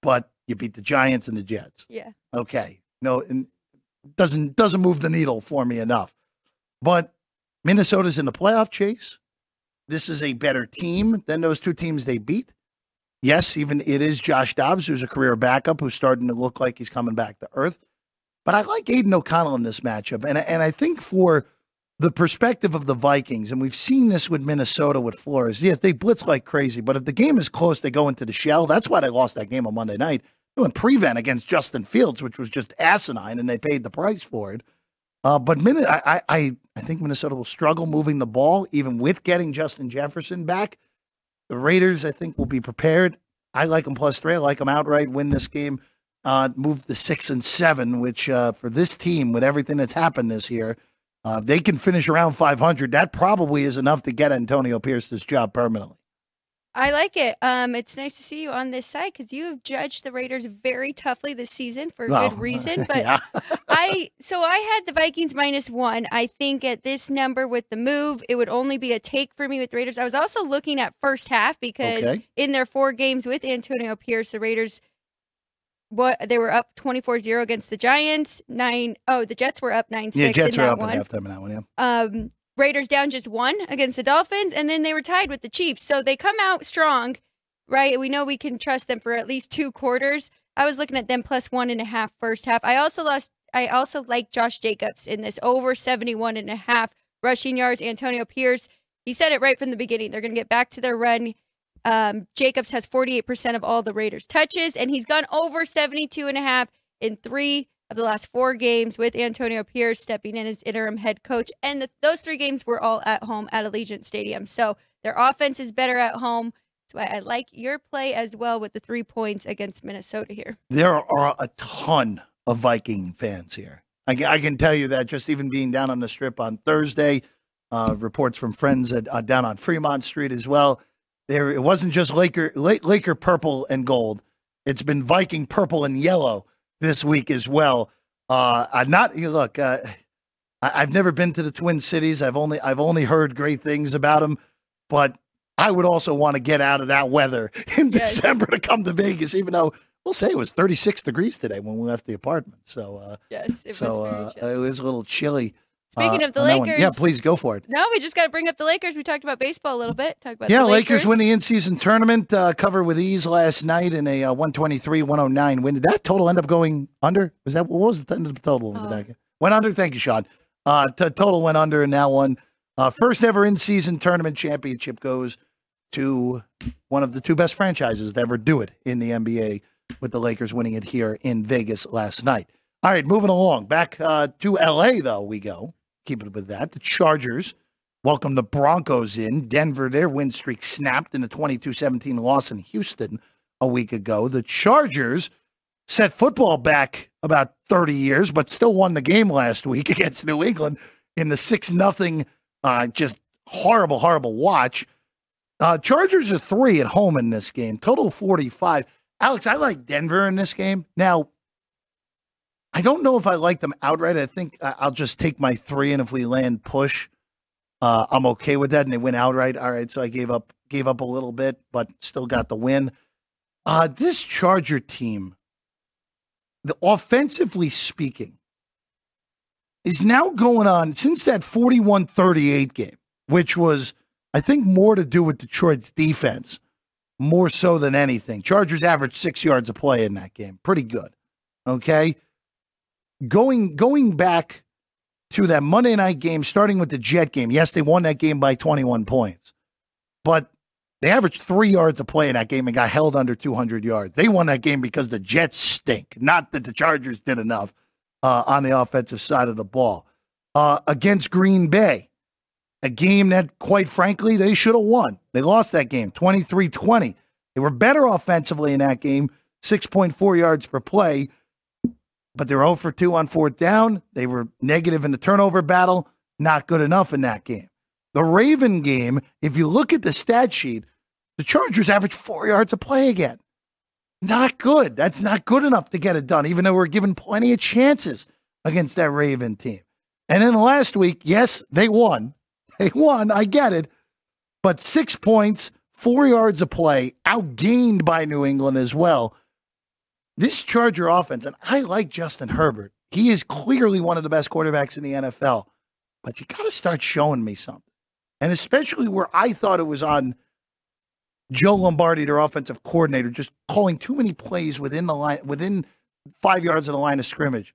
but you beat the Giants and the Jets. Yeah. Okay, no, and doesn't doesn't move the needle for me enough. But Minnesota's in the playoff chase. This is a better team than those two teams they beat. Yes, even it is Josh Dobbs, who's a career backup, who's starting to look like he's coming back to earth. But I like Aidan O'Connell in this matchup, and and I think for the perspective of the Vikings, and we've seen this with Minnesota with Flores. Yes, they blitz like crazy, but if the game is close, they go into the shell. That's why they lost that game on Monday night. They went prevent against Justin Fields, which was just asinine, and they paid the price for it. Uh, but Min- I, I, I think Minnesota will struggle moving the ball, even with getting Justin Jefferson back. The Raiders, I think, will be prepared. I like them plus three. I like them outright win this game, uh, move to six and seven, which uh, for this team, with everything that's happened this year, uh, they can finish around 500. That probably is enough to get Antonio Pierce this job permanently. I like it. Um, it's nice to see you on this side because you have judged the Raiders very toughly this season for Well, good reason. But yeah. I so I had the Vikings minus one. I think at this number with the move, it would only be a take for me with Raiders. I was also looking at first half because Okay. in their four games with Antonio Pierce, the Raiders what they were up 24-0 against the Giants. Nine oh, the Jets were up 9-6 yeah, Jets that up one. at halftime in that one. Yeah. Um, Raiders down just one against the Dolphins, and then they were tied with the Chiefs. So they come out strong, right? We know we can trust them for at least two quarters. I was looking at them plus one and a half first half. I also lost. I also like Josh Jacobs in this over 71 and a half rushing yards. Antonio Pierce, he said it right from the beginning. They're going to get back to their run. Um, Jacobs has 48% of all the Raiders touches, and he's gone over 72 and a half in three of the last four games with Antonio Pierce stepping in as interim head coach. And the, those three games were all at home at Allegiant Stadium. So their offense is better at home. That's why I like your play as well with the three points against Minnesota here. There are a ton of Viking fans here. I, I can tell you that just even being down on the strip on Thursday, uh, reports from friends at, uh, down on Fremont Street as well. There, it wasn't just Laker, Laker purple and gold. It's been Viking purple and yellow this week as well. Uh, I'm not you look. Uh, I, I've never been to the Twin Cities. I've only I've only heard great things about them, but I would also want to get out of that weather in Yes. December to come to Vegas, even though we'll say it was 36 degrees today when we left the apartment. So, uh, Yes, it so was uh, it was a little chilly. Speaking uh, of the on that one. Lakers, yeah, please go for it. No, we just got to bring up the Lakers. We talked about baseball a little bit. Talk about Yeah, the Lakers. Lakers win the in-season tournament. Uh, cover with ease last night in a uh, 123-109 win. Did that total end up going under? Was that what was the end of the total? in Uh? Went under. Thank you, Sean. Uh, t- total went under and that one. Uh, first ever in-season tournament championship goes to one of the two best franchises to ever do it in the NBA, with the Lakers winning it here in Vegas last night. All right, moving along. Back uh, to LA though we go. Keep it with that. The Chargers welcome the Broncos in. Denver, their win streak snapped in a 22-17 loss in Houston a week ago. The Chargers set football back about 30 years, but still won the game last week against New England in the 6 nothing uh, just horrible, horrible watch. Uh, Chargers are three at home in this game, total 45. Alex, I like Denver in this game. Now, I don't know if I like them outright. I think I- I'll just take my three, and if we land push, uh, I'm okay with that. And it went outright. All right, so I gave up gave up a little bit, but still got the win. Uh, this Charger team, the offensively speaking, is now going on since that 41-38 game, which was, I think, more to do with Detroit's defense, more so than anything. Chargers averaged six yards a play in that game. Pretty good. Okay. Going going back to that Monday night game, starting with the Jet game. Yes, they won that game by 21 points, but they averaged three yards a play in that game and got held under 200 yards. They won that game because the Jets stink, not that the Chargers did enough uh, on the offensive side of the ball. Uh, against Green Bay, a game that, quite frankly, they should have won. They lost that game 23 20. They were better offensively in that game, 6.4 yards per play but they were 0 for 2 on fourth down. They were negative in the turnover battle. Not good enough in that game. The Raven game, if you look at the stat sheet, the Chargers averaged four yards a play again. Not good. That's not good enough to get it done, even though we're given plenty of chances against that Raven team. And then last week, yes, they won. They won. I get it. But six points, four yards a play, outgained by New England as well this Charger offense, and I like Justin Herbert. He is clearly one of the best quarterbacks in the NFL, but you got to start showing me something. And especially where I thought it was on Joe Lombardi, their offensive coordinator, just calling too many plays within the line, within five yards of the line of scrimmage.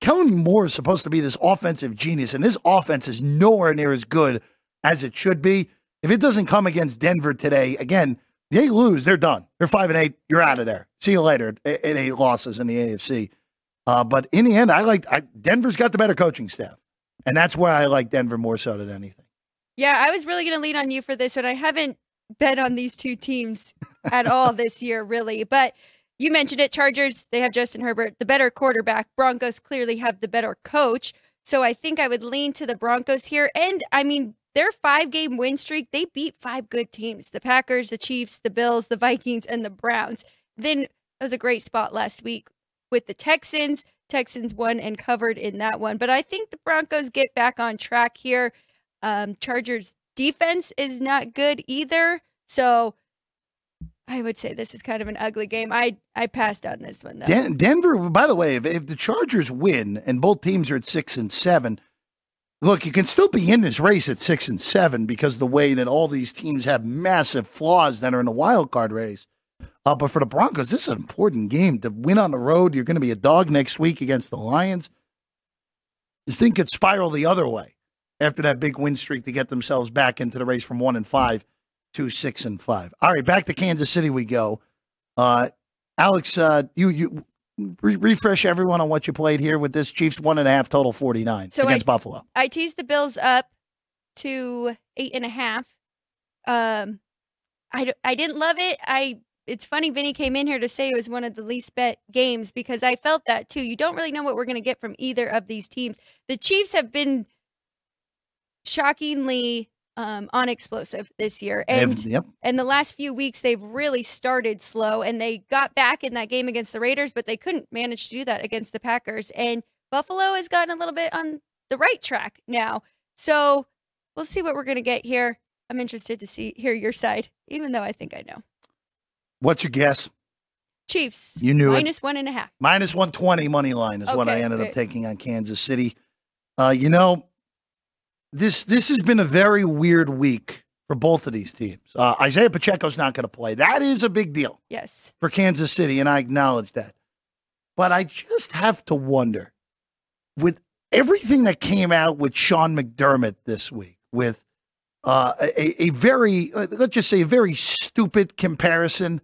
Kellen Moore is supposed to be this offensive genius, and this offense is nowhere near as good as it should be. If it doesn't come against Denver today, again, they lose, they're done. They're five and eight. You're out of there. See you later. A- At eight losses in the AFC. Uh, but in the end, I like I, Denver's got the better coaching staff, and that's why I like Denver more so than anything. Yeah, I was really going to lean on you for this one. I haven't bet on these two teams at all this year, really. But you mentioned it Chargers, they have Justin Herbert, the better quarterback. Broncos clearly have the better coach. So I think I would lean to the Broncos here. And I mean, their five game win streak, they beat five good teams the Packers, the Chiefs, the Bills, the Vikings, and the Browns. Then it was a great spot last week with the Texans. Texans won and covered in that one. But I think the Broncos get back on track here. Um, Chargers defense is not good either. So I would say this is kind of an ugly game. I I passed on this one though. Den- Denver, by the way, if, if the Chargers win and both teams are at six and seven, look, you can still be in this race at six and seven because the way that all these teams have massive flaws that are in the wild card race. Uh, but for the Broncos, this is an important game to win on the road. You're going to be a dog next week against the Lions. This thing could spiral the other way after that big win streak to get themselves back into the race from one and five to six and five. All right, back to Kansas City we go. Uh, Alex, uh, you you re- refresh everyone on what you played here with this Chiefs one and a half total forty nine So against I- Buffalo. I teased the Bills up to eight and a half. Um, I, I didn't love it. I it's funny Vinny came in here to say it was one of the least bet games because I felt that too. You don't really know what we're going to get from either of these teams. The Chiefs have been shockingly um, unexplosive this year, and yep, in the last few weeks they've really started slow and they got back in that game against the Raiders, but they couldn't manage to do that against the Packers. And Buffalo has gotten a little bit on the right track now. So we'll see what we're gonna get here. I'm interested to see hear your side, even though I think I know. What's your guess? Chiefs. You knew it. minus one and a half. Minus 120 money line is what I Okay, ended up taking on Kansas City. Uh, you know, this this has been a very weird week for both of these teams. Uh, Isaiah Pacheco's not going to play. That is a big deal Yes. for Kansas City, and I acknowledge that. But I just have to wonder with everything that came out with Sean McDermott this week, with uh, a, a very, uh, let's just say, a very stupid comparison.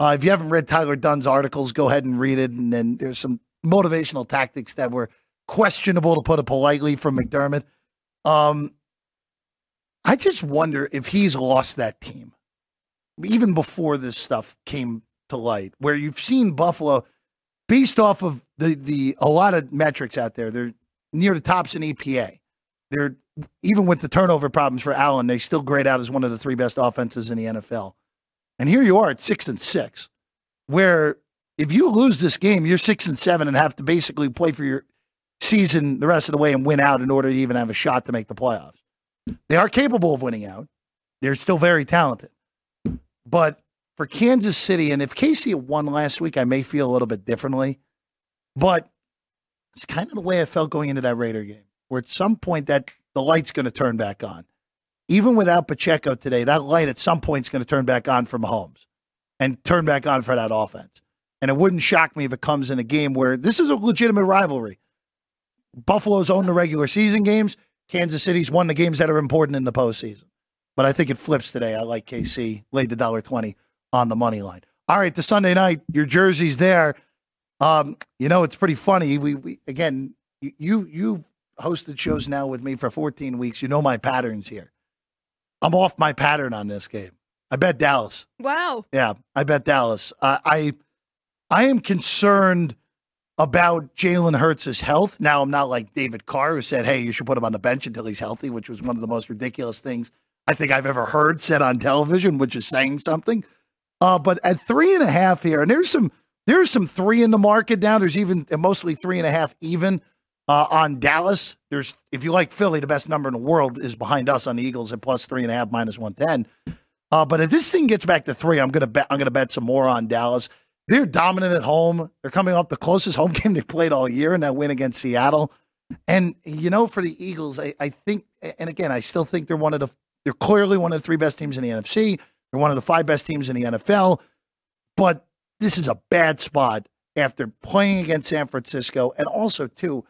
Uh, if you haven't read Tyler Dunne's articles, go ahead and read it. And then there's some motivational tactics that were questionable, to put it politely, from McDermott. Um, I just wonder if he's lost that team, even before this stuff came to light, where you've seen Buffalo, based off of the the a lot of metrics out there, they're near the tops in EPA. They're even with the turnover problems for Allen, they still grade out as one of the three best offenses in the NFL. And here you are at six and six, where if you lose this game, you're six and seven and have to basically play for your season the rest of the way and win out in order to even have a shot to make the playoffs. They are capable of winning out. They're still very talented. But for Kansas City, and if KC won last week, I may feel a little bit differently. But it's kind of the way I felt going into that Raider game, where at some point that the light's going to turn back on. Even without Pacheco today, that light at some point is going to turn back on for Mahomes and turn back on for that offense. And it wouldn't shock me if it comes in a game where this is a legitimate rivalry. Buffalo's owned the regular season games. Kansas City's won the games that are important in the postseason. But I think it flips today. I like KC, laid the dollar twenty on the money line. All right, the Sunday night, your jersey's there. Um, you know, it's pretty funny. We, we again, you- you you've hosted shows now with me for 14 weeks. You know my patterns here. I'm off my pattern on this game. I bet Dallas. Wow. Yeah, I bet Dallas. Uh, I I am concerned about Jalen Hurts' health. Now, I'm not like David Carr, who said, hey, you should put him on the bench until he's healthy, which was one of the most ridiculous things I think I've ever heard said on television, which is saying something. Uh, but at three and a half here, and there's some there's some three in the market now. There's even mostly three and a half even uh, on Dallas. There's if you like Philly, the best number in the world is behind us on the Eagles at plus three and a half, minus one ten. Uh, but if this thing gets back to three, I'm gonna bet I'm gonna bet some more on Dallas. They're dominant at home. They're coming off the closest home game they played all year in that win against Seattle. And you know, for the Eagles, I, I think, and again, I still think they're one of the they're clearly one of the three best teams in the NFC. They're one of the five best teams in the NFL. But this is a bad spot after playing against San Francisco, and also too,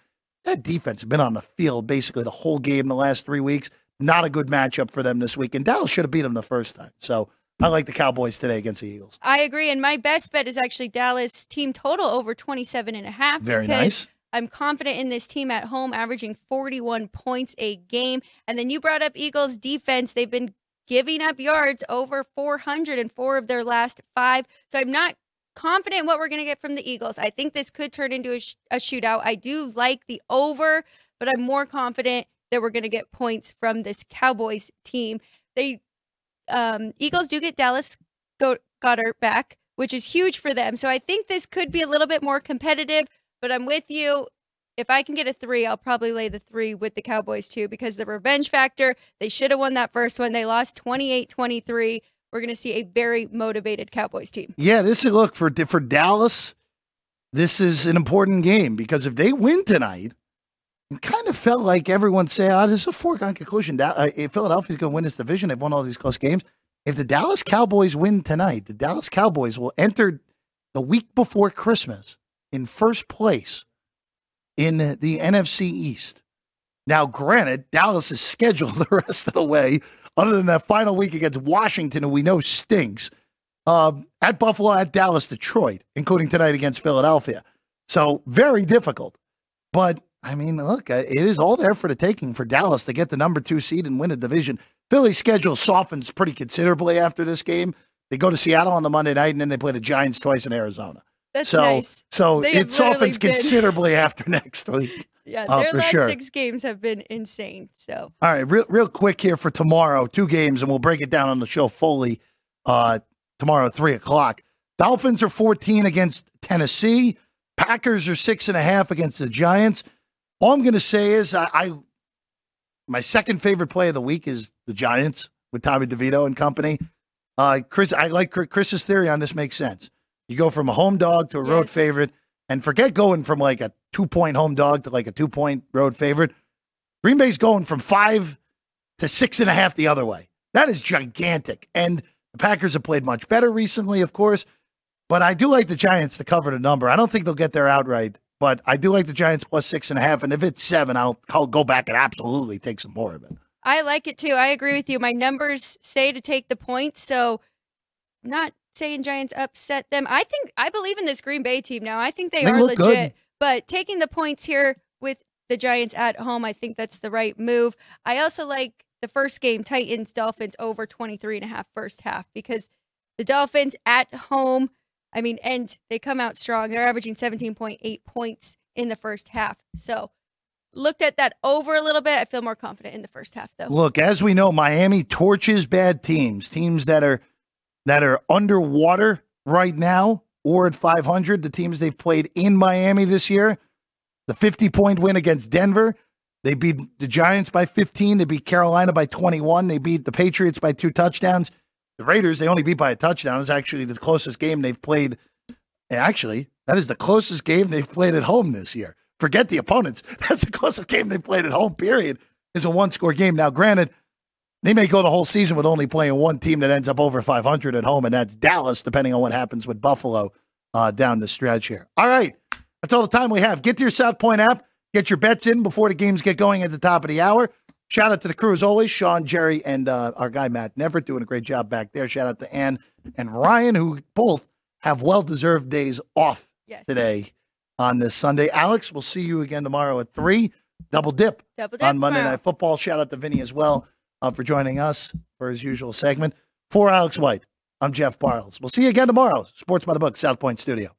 that defense has been on the field basically the whole game in the last three weeks. Not a good matchup for them this week, and Dallas should have beat them the first time. So I like the Cowboys today against the Eagles. I agree. And my best bet is actually Dallas team total over 27 and a half. Very nice. I'm confident in this team at home, averaging 41 points a game. And then you brought up Eagles defense. They've been giving up yards over 400 in four of their last five. So I'm not confident what we're going to get from the Eagles. I think this could turn into a, sh- a shootout. I do like the over, but I'm more confident that we're going to get points from this Cowboys team. They um, Eagles do get Dallas Go- Goedert back, which is huge for them. So I think this could be a little bit more competitive. But I'm with you. If I can get a three, I'll probably lay the three with the Cowboys too, because the revenge factor, they should have won that first one. They lost 28 23. We're going to see a very motivated Cowboys team. Yeah, this is look for for Dallas. This is an important game because if they win tonight, it kind of felt like everyone say, "Oh, this is a foregone conclusion." Da- uh, Philadelphia's going to win this division. They've won all these close games. If the Dallas Cowboys win tonight, the Dallas Cowboys will enter the week before Christmas in first place in the NFC East. Now, granted, Dallas is scheduled the rest of the way, other than that final week against Washington, who we know stinks, um, at Buffalo, at Dallas, Detroit, including tonight against Philadelphia. So, very difficult. But, I mean, look, uh, it is all there for the taking for Dallas to get the number two seed and win a division. Philly's schedule softens pretty considerably after this game. They go to Seattle on the Monday night, and then they play the Giants twice in Arizona. That's so, nice. so They it softens been- considerably after next week. Yeah, Uh, their last sure. six games have been insane. So All right, real real quick here for tomorrow, two games, and we'll break it down on the show fully uh, tomorrow at three o'clock. Dolphins are fourteen against Tennessee. Packers are six and a half against the Giants. All I'm going to say is I, I my second favorite play of the week is the Giants with Tommy DeVito and company. Uh, Chris, I like Chris's theory on this makes sense. You go from a home dog to a road favorite, and forget going from like a two point home dog to like a two point road favorite. Green Bay's going from five to six and a half the other way. That is gigantic. And the Packers have played much better recently, of course. But I do like the Giants to cover the number. I don't think they'll get there outright, but I do like the Giants plus six and a half. And if it's seven, I'll, I'll go back and absolutely take some more of it. I like it too. I agree with you. My numbers say to take the points, so not saying Giants upset them. I think I believe in this Green Bay team now. I think they, They are legit. good. But taking the points here with the Giants at home, I think that's the right move. I also like the first game, Titans Dolphins over 23 and a half first half because the Dolphins at home, I mean, and they come out strong. They're averaging 17.8 points in the first half. So looked at that over a little bit. I feel more confident in the first half though. Look, as we know, Miami torches bad teams, teams that are that are underwater right now or at 500. The teams they've played in Miami this year, the 50 point win against Denver. They beat the Giants by 15. They beat Carolina by 21. They beat the Patriots by two touchdowns. The Raiders, they only beat by a touchdown. It's actually the closest game they've played. Actually, that is the closest game they've played at home this year. Forget the opponents. That's the closest game they played at home, period. Is a one score game. Now, granted, they may go the whole season with only playing one team that ends up over 500 at home, and that's Dallas, depending on what happens with Buffalo uh, down the stretch here. All right. That's all the time we have. Get to your South Point app. Get your bets in before the games get going at the top of the hour. Shout out to the crew as always, Sean, Jerry, and uh, our guy Matt Never doing a great job back there. Shout out to Ann and Ryan, who both have well deserved days off Yes. today on this Sunday. Alex, we'll see you again tomorrow at three. Double dip Double dip on Monday tomorrow. Night Football. Shout out to Vinny as well uh, for joining us for his usual segment. For Alex White, I'm Jeff Parles. We'll see you again tomorrow. Sports by the Book, South Point Studio.